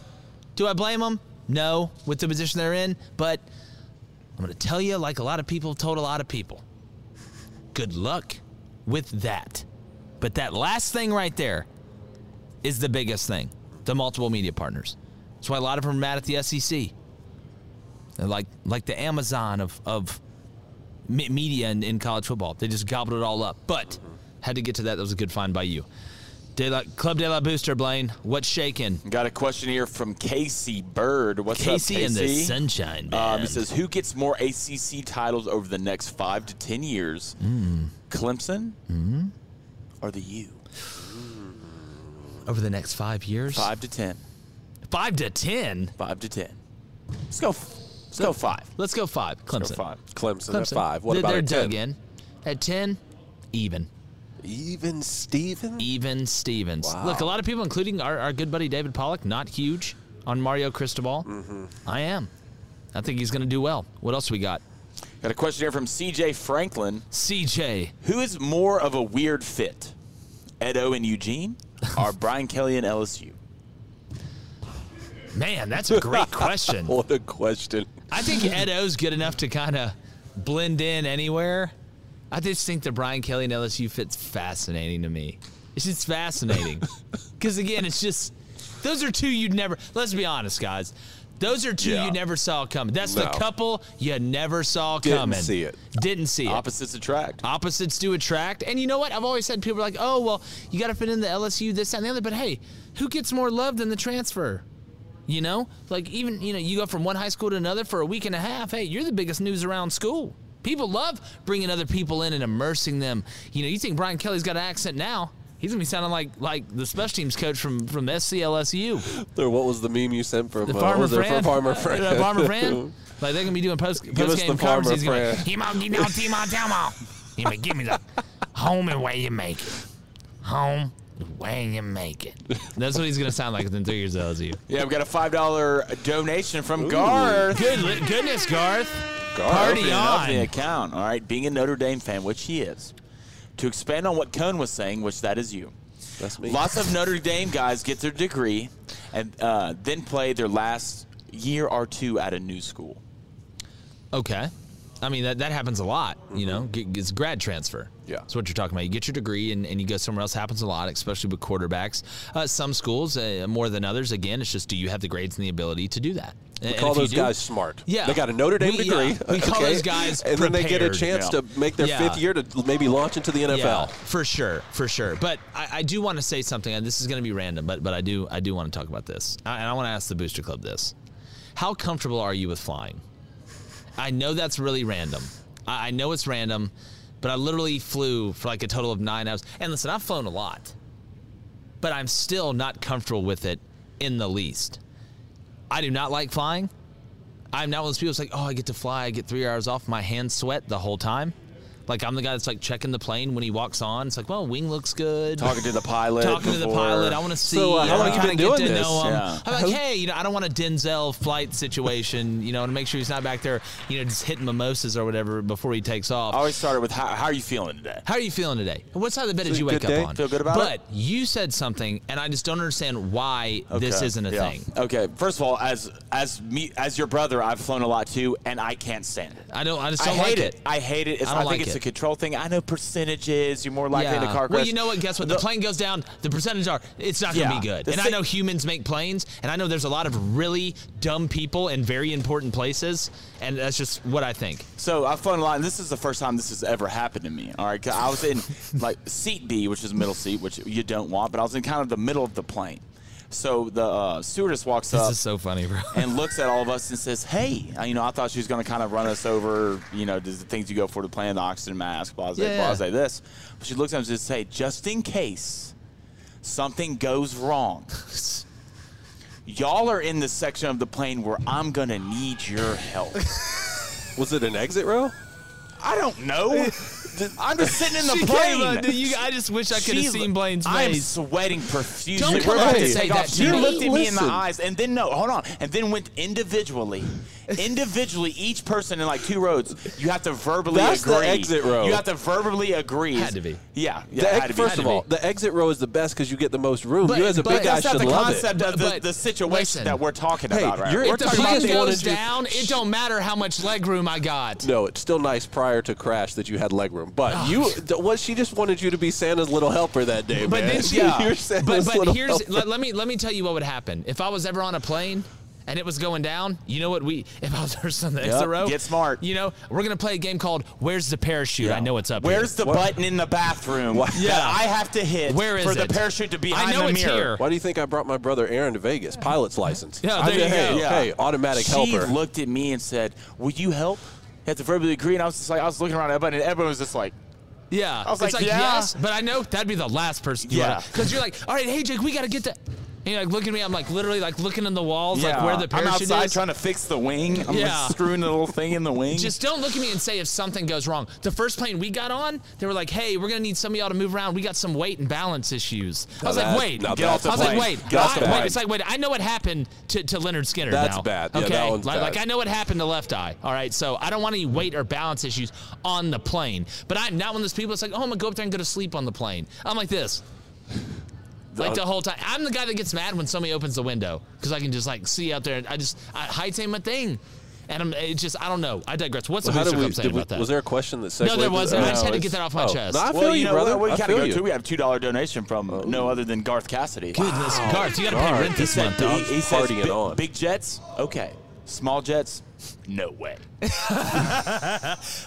Do I blame them? No, with the position they're in. But I'm going to tell you, like a lot of people told a lot of people, good luck with that. But that last thing right there is the biggest thing the multiple media partners. That's why a lot of them are mad at the SEC. They're like, like the Amazon of, of me- media in, in college football. They just gobbled it all up. But had to get to that. That was a good find by you. De La, Club De La Booster, Blaine. What's shaking? Got a question here from Casey Bird. What's Casey up, and the Casey? Sunshine Um, he says, "Who gets more ACC titles over the next five to ten years? Mm. Clemson Mm. or the U? Over the next five years? Five to ten. Five to ten? Five to ten. Let's go. Let's go five. Let's go five. Clemson. five. Clemson, at five. What they're, about they're at 10? dug in. At ten, even. Even Steven? Even Stevens. Wow. Look, a lot of people, including our, our good buddy David Pollack, not huge on Mario Cristobal. Mm-hmm. I am. I think he's going to do well. What else we got? Got a question here from CJ Franklin. CJ. Who is more of a weird fit? Edo and Eugene or Brian Kelly and LSU? Man, that's a great question. what a question. I think Ed O's good enough to kind of blend in anywhere. I just think the Brian Kelly and LSU fit's fascinating to me. It's just fascinating. Because again, it's just those are two you'd never. Let's be honest, guys. Those are two Yeah. you never saw coming. That's the couple you never saw Didn't coming. see it. Didn't see it. Opposites attract. Opposites do attract. And you know what? I've always said people are like, oh, well, you got to fit in the LSU, this, that, and the other. But hey, who gets more love than the transfer? You know? Like, even, you know, you go from one high school to another for a week and a half. Hey, you're the biggest news around school. People love bringing other people in and immersing them. You know, you think Brian Kelly's got an accent now. He's gonna be sounding like like the special teams coach from from SCLSU. Or what was the meme you sent from The uh, farmer from Farmer Friend? Uh, farmer friend. Like they're gonna be doing post post game farmer. He's gonna, friend. "He might get down, team on, tell 'em all. He might give me the home and way you make it. Home and way you make it. That's what he's gonna sound like within three years of LSU. Yeah, we've got a five dollar donation from Garth. Good, goodness, Garth. Garth Party opening on. the account. All right, being a Notre Dame fan, which he is. To expand on what Cohn was saying, which that is you. That's me. Lots of Notre Dame guys get their degree and uh, then play their last year or two at a new school. Okay. I mean, that, that happens a lot, you know, it's grad transfer. Yeah. That's what you're talking about. You get your degree and, and you go somewhere else. Happens a lot, especially with quarterbacks. Uh, some schools, uh, more than others, again, it's just do you have the grades and the ability to do that? We And call those do- guys smart. Yeah. They got a Notre Dame We- yeah, degree. we call okay? those guys And then they get a chance Yeah. to make their Yeah. fifth year to maybe launch into the NFL. Yeah, for sure, for sure. But I, I do want to say something, and this is going to be random, but but I do I do want to talk about this, I, and I want to ask the Booster Club this: How comfortable are you with flying? I know that's really random. I, I know it's random, but I literally flew for like a total of nine hours. And listen, I've flown a lot, but I'm still not comfortable with it in the least. I do not like flying. I'm not one of those people that's like, oh, I get to fly, I get three hours off, my hands sweat the whole time. Like I'm the guy that's like checking the plane when he walks on. It's like, well, wing looks good. Talking to the pilot Talking to the pilot. I want to see. So, uh, how I long wanna you been doing get to this? know him. Yeah. I'm like, hey, you know, I don't want a Denzel flight situation. You know, to make sure he's not back there, you know, just hitting mimosas or whatever before he takes off. I always started with how, how are you feeling today? How are you feeling today? What side of the bed did you wake day? up on? Feel good about but it? you said something, and I just don't understand why this isn't a yeah. thing. Okay, first of all, as as me as your brother, I've flown a lot too, and I can't stand it. I don't. I just don't hate like it. I hate it. It's, I I, don't think like it's it. A control thing. I know percentages. You're more likely in a car crash. Well, you know what? Guess what? The, plane goes down. The percentages are it's not going to Yeah. be good. The and I know humans make planes, and I know there's a lot of really dumb people in very important places, and that's just what I think. So a lot, and this is the first time this has ever happened to me. All right, I was in like seat B, which is middle seat, which you don't want, but I was in kind of the middle of the plane. So the uh, stewardess walks This up is so funny, bro. and looks at all of us and says, "Hey, uh, you know, I thought she was going to kind of run us over. You know, the things you go for to plan, the oxygen mask, blah, blah, Yeah. blah, this." But she looks at us and says, "Hey, just in case something goes wrong." Y'all are in the section of the plane where I'm gonna need your help. Was it an exit row? I don't know. I'm just sitting in the plane. came up, dude, you- I just wish I could have seen Blaine's I'm sweating profusely. Don't We're come about up to and say take that off. to She me. looked at me in the Listen. eyes, and then no, hold on, and then went individually. individually, each person in like two rows, you have to verbally That's the agree. exit row. You have to verbally agree. Had to be. Yeah, yeah. The ex- had to be. first Had of to all, the exit row is the best because you get the most room. But- you as a but big guy that's not should the love concept it. of the, But- the situation listen. that we're talking Hey, about. Right? you're- we're If the talking plane about they wanted goes you- down, it don't matter how much leg room I got. No, it's still nice prior to crash that you had legroom. But Oh, you, th- what she just wanted you to be Santa's little helper that day, But man. then she, You're Santa's but, but little here's helper. let, let me let me tell you what would happen if I was ever on a plane and it was going down. You know what we if I was first on the Yep, exit row. get smart. You know we're gonna play a game called Where's the Parachute? I know it's up. Where's here. the button in the bathroom Yeah. that I have to hit Where is for the parachute to be I know the it's mirror? here. Why do you think I brought my brother Aaron to Vegas? Pilot's license. Yeah, I there you hey, go. Yeah. hey, automatic she helper. looked at me and said, "Will you help?" Have to verbally agree, and I was just like, I was looking around at everybody, and everyone was just like, Yeah, I was it's like, like yeah. yes, but I know that'd be the last person. Yeah. because you're like, all right, hey Jake, we gotta get that. You're like looking at me, I'm like literally like looking in the walls, like where the parachute I'm outside is. trying to fix the wing. I'm Yeah. like screwing the little thing in the wing. Just don't look at me and say if something goes wrong. The first plane we got on, they were like, "Hey, we're gonna need some of y'all to move around. We got some weight and balance issues." I was like, that- "Wait, I was bad. like, wait, Get off I- wait." It's like, wait, I know what happened to, to Lynyrd Skynyrd. That's now. bad. Yeah, Okay, one's like, bad. like I know what happened to Left Eye. All right, so I don't want any weight or balance issues on the plane. But I'm not one of those people. that's like, "Oh, I'm gonna go up there and go to sleep on the plane." I'm like this. Like the whole time, I'm the guy that gets mad when somebody opens the window because I can just like see out there. I just I, heights ain't my thing, and I'm it's just I don't know. I digress. What's Well, the how booster we, club saying we- about that? Was there a question that said? No, there wasn't. I just had to get that off my oh. chest. No, I feel well, you, know brother. what? We I kind of feel go you. to. We have two dollar donation from no other than Garth Cassidy. Goodness, Garth, you got to pay rent this He month, said- dog. He, he says Partying big, on. big jets, okay. Small jets, no way.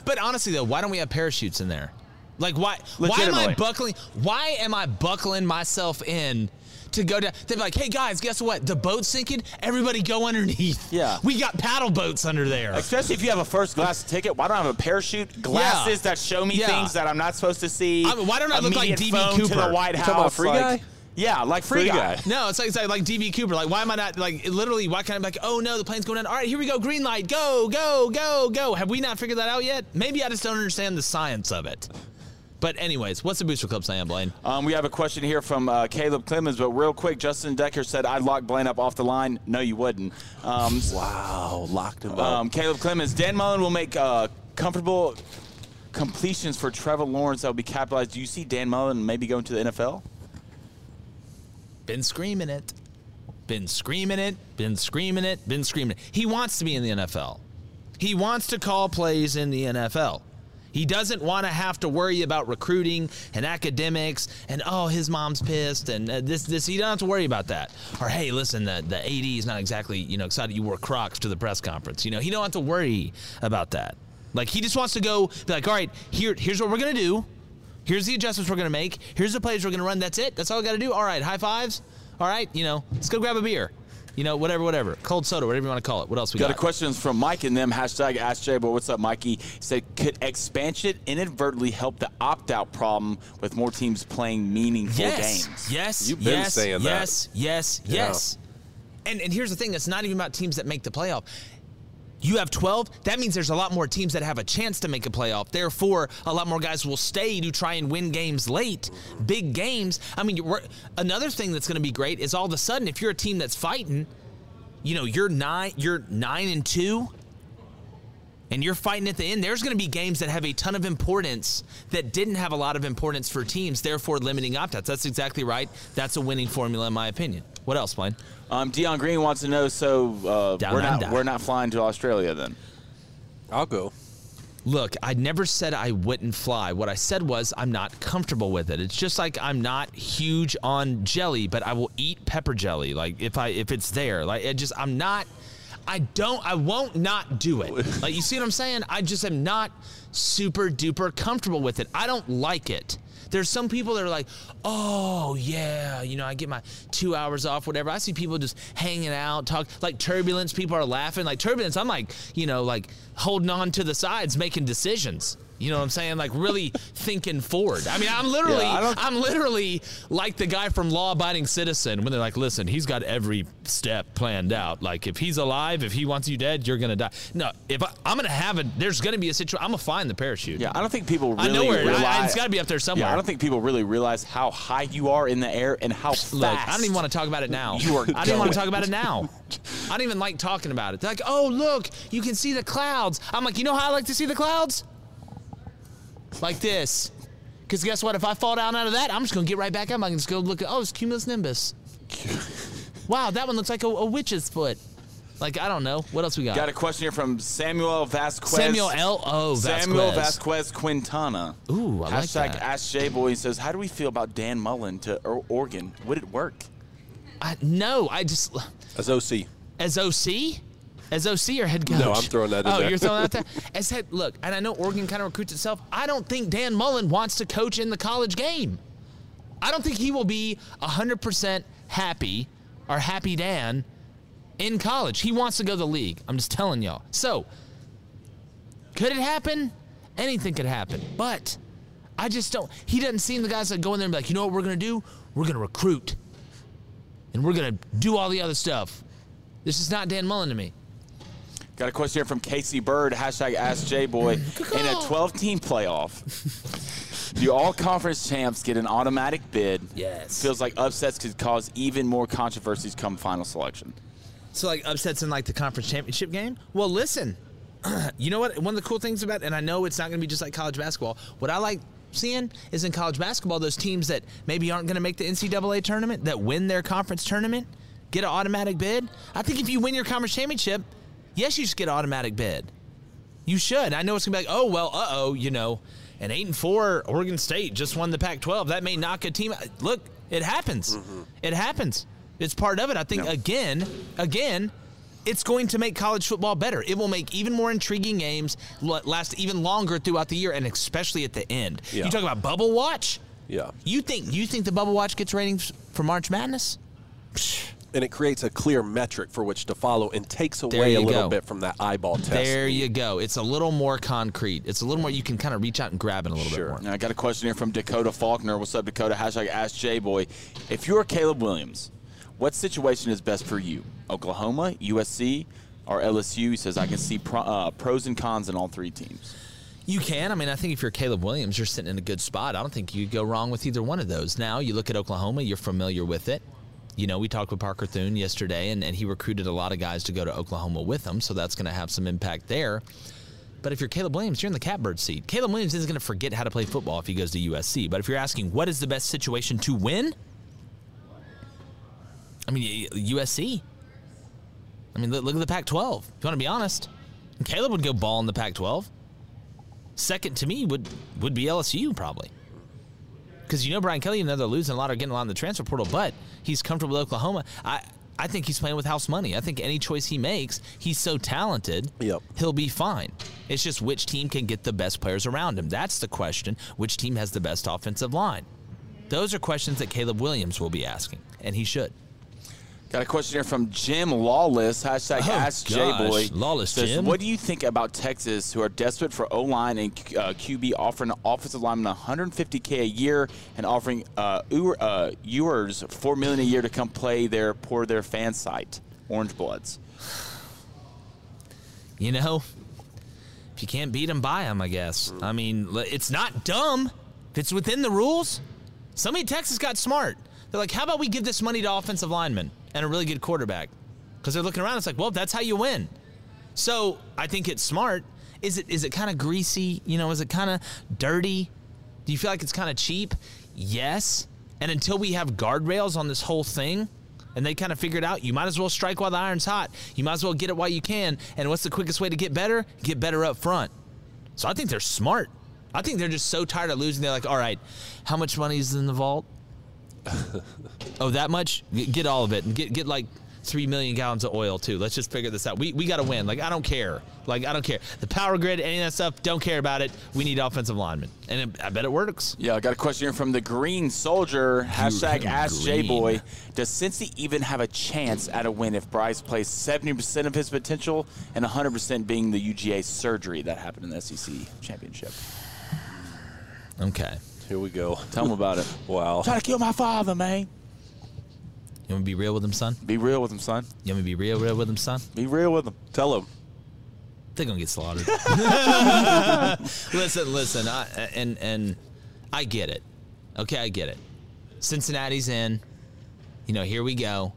But honestly, though, why don't we have parachutes in there? Like, why? Why am I buckling? Why am I buckling myself in to go down? They're like, hey guys, guess what? The boat's sinking. Everybody go underneath. Yeah. we got paddle boats under there. Especially if you have a first class ticket, why don't I have a parachute, glasses that show me Yeah. things that I'm not supposed to see? I mean, why don't I look like immediate DB phone to Cooper? the White You House? talking about Free like- Guy? Yeah, like free, Free guy. Guy. No, it's like it's like, like DB Cooper. Like, why am I not like literally? Why can't I be like, oh no, the plane's going down. All right, here we go, green light, go, go, go, go. Have we not figured that out yet? Maybe I just don't understand the science of it. But anyways, what's the booster club saying, Blaine? Um, we have a question here from uh, Caleb Clemens, but real quick, Justin Decker said, I'd lock Blaine up off the line. No, you wouldn't. Um, Wow, locked him up. um, Caleb Clemens, Dan Mullen will make uh, comfortable completions for Trevor Lawrence that will be capitalized. Do you see Dan Mullen maybe going to the NFL? Been screaming it. Been screaming it. Been screaming it. Been screaming it. He wants to be in the NFL. He wants to call plays in the NFL. He doesn't want to have to worry about recruiting and academics and oh his mom's pissed and uh, this this he doesn't have to worry about that. Or hey listen the the AD is not exactly you know excited you wore Crocs to the press conference. You know he don't have to worry about that. Like he just wants to go be like all right here here's what we're gonna do. Here's the adjustments we're to make. Here's the plays we're to run. That's it. That's all I got to do. All right, high fives. All right, you know, let's go grab a beer. You know, whatever, whatever. Cold soda, whatever you want to call it. What else we Got got? a question from Mike and them. Hashtag Ask Jay, but what's up, Mikey? He said, could expansion inadvertently help the opt-out problem with more teams playing meaningful yes, games? yes, You've been yes, saying that. yes, yes, Yeah. yes. And and here's the thing: it's not even about teams that make the playoff. You have 12. That means there's a lot more teams that have a chance to make a playoff. Therefore, a lot more guys will stay to try and win games late, big games. I mean, another thing that's going to be great is all of a sudden, if you're a team that's fighting, you know, you're nine, you're nine and two, and you're fighting at the end. There's going to be games that have a ton of importance that didn't have a lot of importance for teams. Therefore, limiting opt-outs. That's exactly right. That's a winning formula, in my opinion. What else, Blaine? Um, Dion Green wants to know, so uh, Down we're not under. we're not flying to Australia then. I'll go. Look, I never said I wouldn't fly. What I said was I'm not comfortable with it. It's just like I'm not huge on jelly, but I will eat pepper jelly. Like if I if it's there, like it just I'm not. I don't. I won't not do it. Like you see what I'm saying? I just am not super duper comfortable with it. I don't like it. There's some people that are like, oh yeah, you know, I get my two hours off, whatever. I see people just hanging out, talk like turbulence. People are laughing like turbulence. I'm like, you know, like holding on to the sides, making decisions. You know what I'm saying? Like really thinking forward. I mean, I'm literally, Yeah, I don't- I'm literally like the guy from Law Abiding Citizen when they're like, listen, he's got every step planned out. Like if he's alive, if he wants you dead, you're gonna die. No, if I, I'm gonna have it, there's gonna be a situation. I'm gonna find the parachute. Yeah, I don't think people I really know where it- I- realize. it's gotta be up there somewhere. Yeah, I don't think people really realize how high you are in the air and how fast. Look, I don't even want to talk about it now. You are I didn't want to talk about it now. I don't even like talking about it. They're like, oh, look, you can see the clouds. I'm like, you know how I like to see the clouds? Like this. Because guess what? If I fall down out of that, I'm just going to get right back up. I can just go look at, oh, it's cumulus nimbus. wow, that one looks like a, a witch's foot. Like, I don't know. What else we got? Got a question here from Samuel Vasquez. Samuel L. O. Samuel Vasquez. Samuel Vasquez Quintana. Ooh, I like Hashtag that. Ask J Boy says, How do we feel about Dan Mullen to or- Oregon? Would it work? I, no, I just. As OC. As OC? As OC or head coach? No, I'm throwing that in oh, there. you're throwing that there? As head, look, and I know Oregon kind of recruits itself. I don't think Dan Mullen wants to coach in the college game. I don't think he will be 100% happy or happy Dan in college. He wants to go to the league. I'm just telling y'all. So, could it happen? Anything could happen. But I just don't. He doesn't seem the guys that go in there and be like, you know what we're going to do? We're going to recruit. and we're going to do all the other stuff. This is not Dan Mullen to me. Got a question here from Casey Bird, hashtag AskJBoy. In a 12 team playoff, do all conference champs get an automatic bid? Yes. Feels like upsets could cause even more controversies come final selection. So like upsets in like the conference championship game? Well, listen. you know what? One of the cool things about and I know it's not going to be just like college basketball. What I like seeing is in college basketball those teams that maybe aren't going to make the NCAA tournament that win their conference tournament get an automatic bid. I think if you win your conference championship, yes, you should get automatic bid. You should. I know it's gonna be like, oh well, uh oh, you know, an eight and four Oregon State just won the Pac-12. That may knock a team. Look, it happens. It happens. It's part of it. I think again, again, it's going to make college football better. It will make even more intriguing games last even longer throughout the year, and especially at the end. Yeah. You talk about bubble watch. Yeah. You think you think the bubble watch gets ratings for March Madness? And it creates a clear metric for which to follow and takes away a little go. bit from that eyeball test. There you go. It's a little more concrete. It's a little more. You can kind of reach out and grab it a little bit more. Now, I got a question here from Dakota Faulkner. What's up, Dakota? Hashtag AskJBoy. If you're Caleb Williams, what situation is best for you? Oklahoma, USC, or LSU? He says, I can see pro, uh, pros and cons in all three teams. You can. I mean, I think if you're Caleb Williams, you're sitting in a good spot. I don't think you could go wrong with either one of those. Now, you look at Oklahoma, you're familiar with it. You know, we talked with Parker Thune yesterday, and, and he recruited a lot of guys to go to Oklahoma with him, so that's going to have some impact there. But if you're Caleb Williams, you're in the catbird seat. Caleb Williams isn't going to forget how to play football if he goes to USC. But if you're asking what is the best situation to win, I mean, USC. I mean, look at the Pac 12. If you want to be honest, Caleb would go ball in the Pac 12. Second to me would would be LSU probably. Because you know Brian Kelly, even though they're losing a lot, are getting a lot in the transfer portal, but he's comfortable with Oklahoma. I I think he's playing with house money. I think any choice he makes, he's so talented, yep. he'll be fine. It's just which team can get the best players around him. That's the question. Which team has the best offensive line? Those are questions that Caleb Williams will be asking, and he should. Got a question here from Jim Lawless. Hashtag Oh, Ask. J-Boy. Lawless Says, Jim. What do you think about Texas, who are desperate for O-line and uh, QB, offering offensive lineman 150K a year and offering uh, Ewers uh, 4 million a year to come play their, pour their fan site, Orange Bloods? You know, if you can't beat them, buy them, I guess. I mean, it's not dumb. If it's within the rules, somebody in Texas got smart. They're like, how about we give this money to offensive linemen and a really good quarterback? Because they're looking around, it's like, well, that's how you win. So I think it's smart. Is it is it kind of greasy? You know, is it kind of dirty? Do you feel like it's kind of cheap? Yes. And until we have guardrails on this whole thing, and they kind of figure it out, you might as well strike while the iron's hot. You might as well get it while you can. And what's the quickest way to get better? Get better up front. So I think they're smart. I think they're just so tired of losing. They're like, all right, how much money is in the vault? Oh, that much? Get all of it and get get like three million gallons of oil too. Let's just figure this out. We we got to win. Like I don't care. Like I don't care. The power grid, any of that stuff, don't care about it. We need offensive linemen, and it, I bet it works. Yeah, I got a question here from the Green Soldier. Hashtag Ask Green. J-Boy. Does Cincy even have a chance at a win if Bryce plays 70% of his potential and 100% being the UGA surgery that happened in the SEC championship? Okay. Here we go. Tell him about it. Wow. Try to kill my father, man. You want me to be real with him, son? Be real with him, son. You want me to be real, real with him, son? Be real with him. Tell him. They're gonna get slaughtered. listen, listen, I, and and I get it. Okay, I get it. Cincinnati's in. You know, here we go.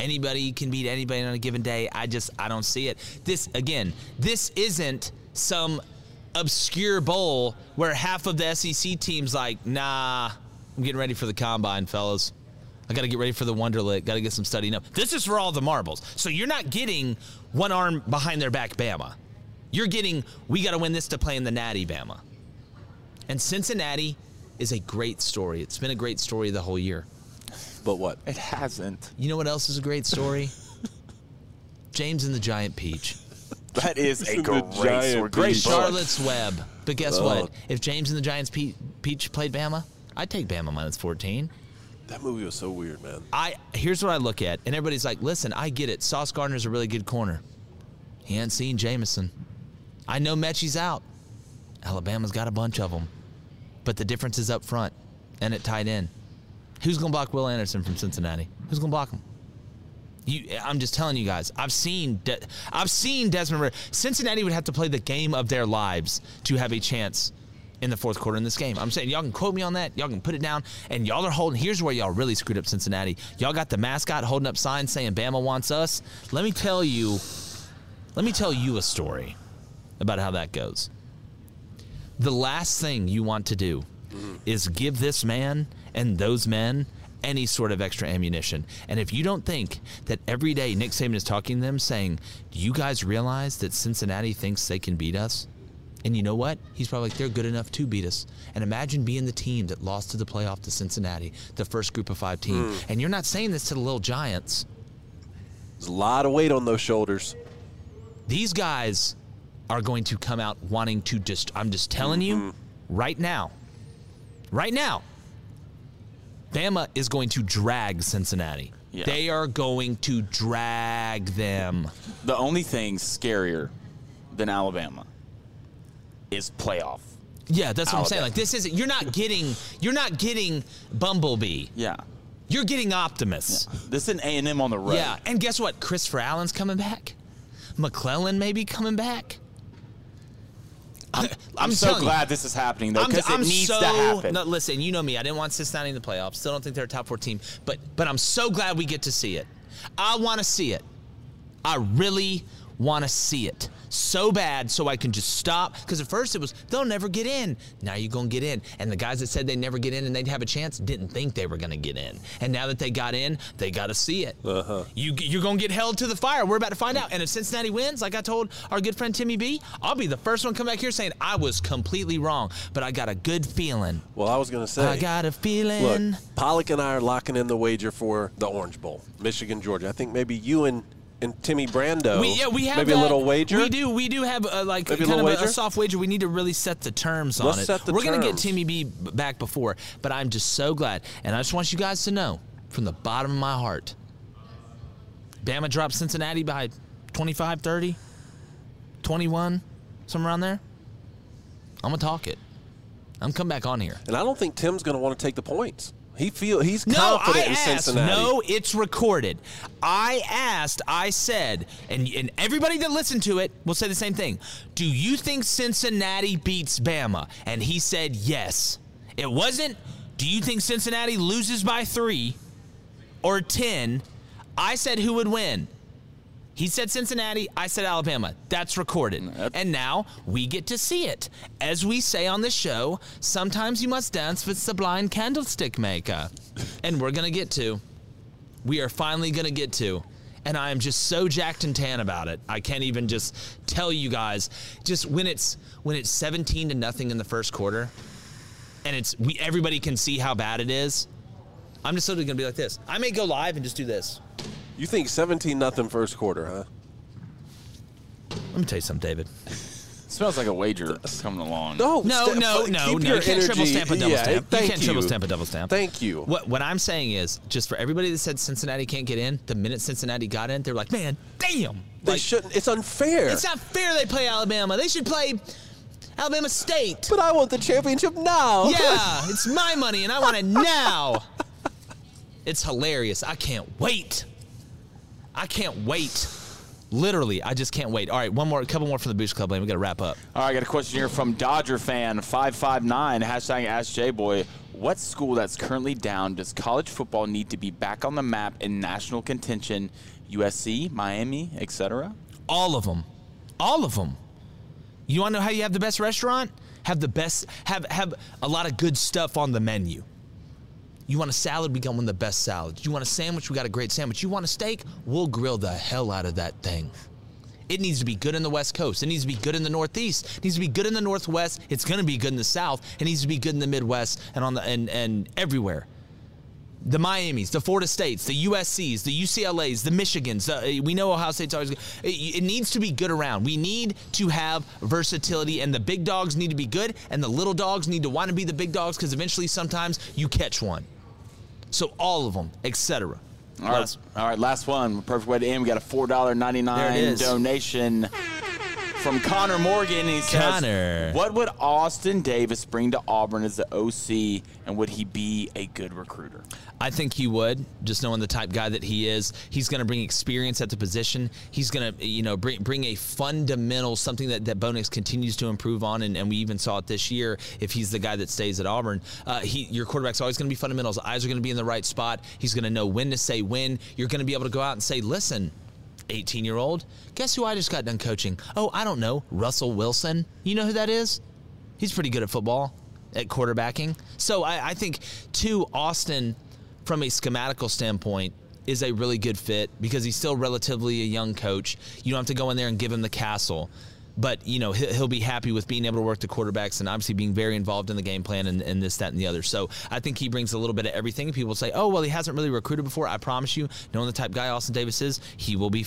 Anybody can beat anybody on a given day. I just I don't see it. This again, this isn't some obscure bowl where half of the SEC teams like, nah, I'm getting ready for the combine, fellas. I got to get ready for the Wonderlic. Got to get some studying up. This is for all the marbles. So you're not getting one arm behind their back, Bama. You're getting, we got to win this to play in the Natty, Bama. And Cincinnati is a great story. It's been a great story the whole year. But what? It hasn't. You know what else is a great story? James and the Giant Peach. That is a The great Giant story. Great Peach. Charlotte's Web. But guess Oh. what? If James and the Giants Pe- Peach played Bama, I'd take Bama minus 14. That movie was so weird, man. I here's what I look at, and everybody's like, "Listen, I get it. Sauce Gardner's a really good corner. He ain't seen Jameson. I know Metchie's out. Alabama's got a bunch of them, but the difference is up front and at tight end. Who's gonna block Will Anderson from Cincinnati? Who's gonna block him? You, I'm just telling you guys. I've seen. De- I've seen Desmond. Ridder. Cincinnati would have to play the game of their lives to have a chance in the fourth quarter in this game. I'm saying y'all can quote me on that. Y'all can put it down. And y'all are holding. Here's where y'all really screwed up Cincinnati. Y'all got the mascot holding up signs saying Bama wants us. Let me tell you. Let me tell you a story about how that goes. The last thing you want to do is give this man and those men any sort of extra ammunition. And if you don't think that every day Nick Saban is talking to them saying, Do you guys realize that Cincinnati thinks they can beat us? And you know what? He's probably like, they're good enough to beat us. And imagine being the team that lost to the playoff to Cincinnati, the first group of five team. Mm. And you're not saying this to the little giants. There's a lot of weight on those shoulders. These guys are going to come out wanting to just, I'm just telling you right now, right now, Bama is going to drag Cincinnati. Yeah. They are going to drag them. The only thing scarier than Alabama is playoff. Yeah, that's what I'm saying. Like this isn't you're not getting you're not getting Bumblebee. Yeah. You're getting Optimus. This is an A and M on the road. Yeah, and guess what? Christopher Allen's coming back. McClellan may be coming back. I'm, I'm so telling you. glad this is happening though because it needs so, to happen. No, listen, you know me. I didn't want Cincinnati in the playoffs. Still don't think they're a top four team. But but I'm so glad we get to see it. I want to see it. I really want to see it so bad so I can just stop. Because at first it was they'll never get in. Now you're gonna get in. And the guys that said they'd never get in and they'd have a chance didn't think they were gonna get in. And now that they got in, they got to see it. Uh-huh. You you're gonna get held to the fire. We're about to find out. And if Cincinnati wins, like I told our good friend Timmy B, I'll be the first one to come back here saying I was completely wrong. But I got a good feeling. Well, I was going to say. I got a feeling. Look, Pollack and I are locking in the wager for the Orange Bowl, Michigan, Georgia. I think maybe you and, and Timmy Brando. We, yeah, we have maybe that. a little wager. We do. We do have a, like Maybe a kind of little a, a soft wager. We need to really set the terms Let's on it. set the We're gonna get. Timmy B back before, but I'm just so glad, and I just want you guys to know from the bottom of my heart. Bama dropped Cincinnati by 25, 30, 21, somewhere around there. I'm gonna talk it. I'm coming back on here. And I don't think Tim's going to want to take the points. He feel he's No, confident I in asked. Cincinnati. No, it's recorded. I asked, I said, and, and everybody that listened to it will say the same thing. Do you think Cincinnati beats Bama? And he said yes. It wasn't, do you think Cincinnati loses by three or 10? I said who would win. He said Cincinnati, I said Alabama. That's recorded. And now we get to see it. As we say on the show, sometimes you must dance with the blind candlestick maker. And we're going to get to. We are finally going to get to. And I am just so jacked and tan about it. I can't even just tell you guys. Just when it's when it's 17 to nothing in the first quarter, and it's we everybody can see how bad it is. I'm just literally gonna be like this. I may go live and just do this. You think 17 nothing first quarter, huh? Let me tell you something, David. smells like a wager coming along. No, No, sta- no, no, no. You can't triple stamp a double yeah, stamp. You can't triple stamp a double stamp. Thank you. What what I'm saying is, just for everybody that said Cincinnati can't get in, the minute Cincinnati got in, they're like, man, damn. They Like, shouldn't. It's unfair. It's not fair they play Alabama. They should play Alabama State. But I want the championship now. Yeah, it's my money and I want it now. It's hilarious. I can't wait. I can't wait. Literally, I just can't wait. All right, one more, a couple more from the Boost Club, and we got to wrap up. All right, I got a question here from Dodger fan five five nine hashtag Ask J Boy. What school that's currently down does college football need to be back on the map in national contention? USC, Miami, etc. All of them. All of them. You want to know how you have the best restaurant? Have the best have have a lot of good stuff on the menu. You want a salad? We got one of the best salads. You want a sandwich? We got a great sandwich. You want a steak? We'll grill the hell out of that thing. It needs to be good in the West Coast. It needs to be good in the Northeast. It needs to be good in the Northwest. It's going to be good in the South. It needs to be good in the Midwest and on the and and everywhere. The Miamis, the Florida States, the USCs, the UCLA's, the Michigans. The, we know Ohio State's always good. It, it needs to be good around. We need to have versatility, and the big dogs need to be good, and the little dogs need to want to be the big dogs because eventually, sometimes you catch one. So all of them, etc. All right, all right, last one. Perfect way to end. We got a four dollar ninety nine donation from Connor Morgan. He says, Connor. "What would Austin Davis bring to Auburn as the OC, and would he be a good recruiter?" I think he would, just knowing the type guy that he is. He's going to bring experience at the position. He's going to, you know, bring bring a fundamental something that that Bo Nix continues to improve on, and, and we even saw it this year. If he's the guy that stays at Auburn, uh, he your quarterback's always going to be fundamentals. Eyes are going to be in the right spot. He's going to know when to say when. You're going to be able to go out and say, listen. 18 year old. Guess who I just got done coaching? Oh, I don't know. Russell Wilson. You know who that is? He's pretty good at football, at quarterbacking. So I, I think, too, Austin, from a schematical standpoint, is a really good fit because he's still relatively a young coach. You don't have to go in there and give him the castle. But, you know, he'll, he'll be happy with being able to work the quarterbacks and obviously being very involved in the game plan and, and this, that, and the other. So I think he brings a little bit of everything. People say, oh, well, he hasn't really recruited before. I promise you, knowing the type guy Austin Davis is, he will be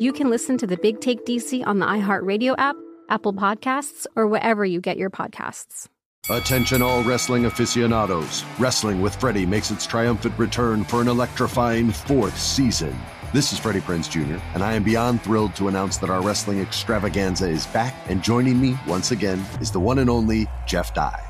you can listen to the Big Take DC on the iHeartRadio app, Apple Podcasts, or wherever you get your podcasts. Attention, all wrestling aficionados. Wrestling with Freddie makes its triumphant return for an electrifying fourth season. This is Freddie Prinze Jr., and I am beyond thrilled to announce that our wrestling extravaganza is back, and joining me once again is the one and only Jeff Dye.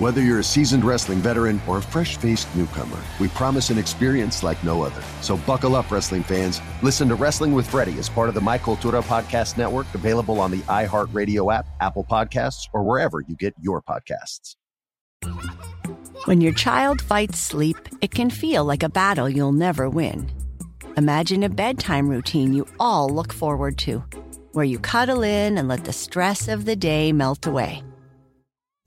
Whether you're a seasoned wrestling veteran or a fresh faced newcomer, we promise an experience like no other. So buckle up, wrestling fans. Listen to Wrestling with Freddie as part of the My Cultura Podcast Network, available on the iHeartRadio app, Apple Podcasts, or wherever you get your podcasts. When your child fights sleep, it can feel like a battle you'll never win. Imagine a bedtime routine you all look forward to, where you cuddle in and let the stress of the day melt away.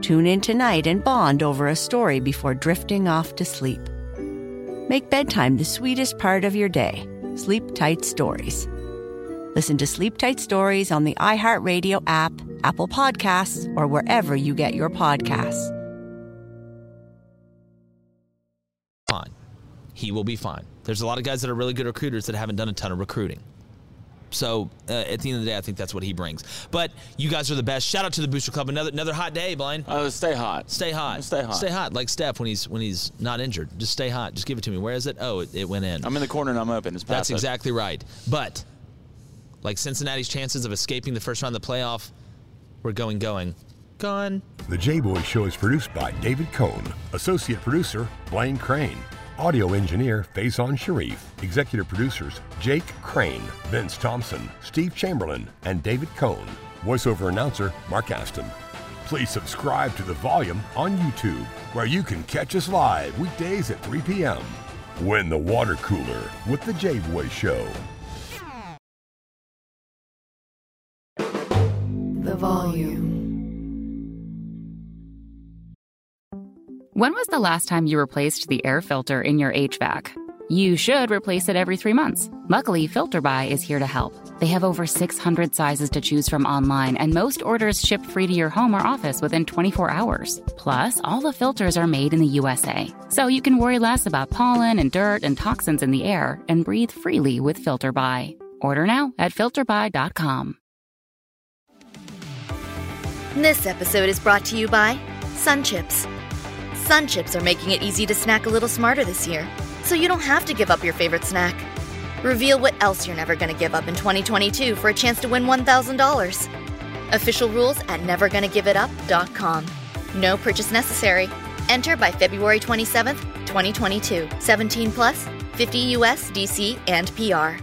Tune in tonight and bond over a story before drifting off to sleep. Make bedtime the sweetest part of your day. Sleep Tight Stories. Listen to Sleep Tight Stories on the iHeartRadio app, Apple Podcasts, or wherever you get your podcasts. On. he will be fine. There's a lot of guys that are really good recruiters that haven't done a ton of recruiting. So uh, at the end of the day, I think that's what he brings. But you guys are the best. Shout out to the Booster Club. Another another hot day, Blaine. Uh, stay hot. Stay hot. Stay hot. Stay hot. Like Steph when he's when he's not injured. Just stay hot. Just give it to me. Where is it? Oh, it, it went in. I'm in the corner and I'm open. It's That's past exactly right. But like Cincinnati's chances of escaping the first round of the playoff, we're going going. Gone. The J Boy Show is produced by David Cohn, associate producer Blaine Crain, audio engineer Faison Sharif, executive producers Jake Crain, Vince Thompson, Steve Chamberlain, and David Cohn, voiceover announcer Mark Aston. Please subscribe to The Volume on YouTube, where you can catch us live weekdays at 3 p.m. Win the water cooler with The J Boy Show. The volume. When was the last time you replaced the air filter in your HVAC? You should replace it every three months. Luckily, FilterBuy is here to help. They have over 600 sizes to choose from online, and most orders ship free to your home or office within 24 hours. Plus, all the filters are made in the USA, so you can worry less about pollen and dirt and toxins in the air and breathe freely with FilterBuy. Order now at filterbuy.com. This episode is brought to you by Sun Chips. Sun Chips are making it easy to snack a little smarter this year, so you don't have to give up your favorite snack. Reveal what else you're never going to give up in 2022 for a chance to win $1,000. Official rules at nevergonnagiveit.up.com. No purchase necessary. Enter by February 27th, 2022. 17 plus, 50 US, DC, and PR.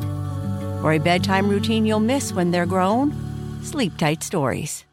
For a bedtime routine you'll miss when they're grown, Sleep Tight Stories.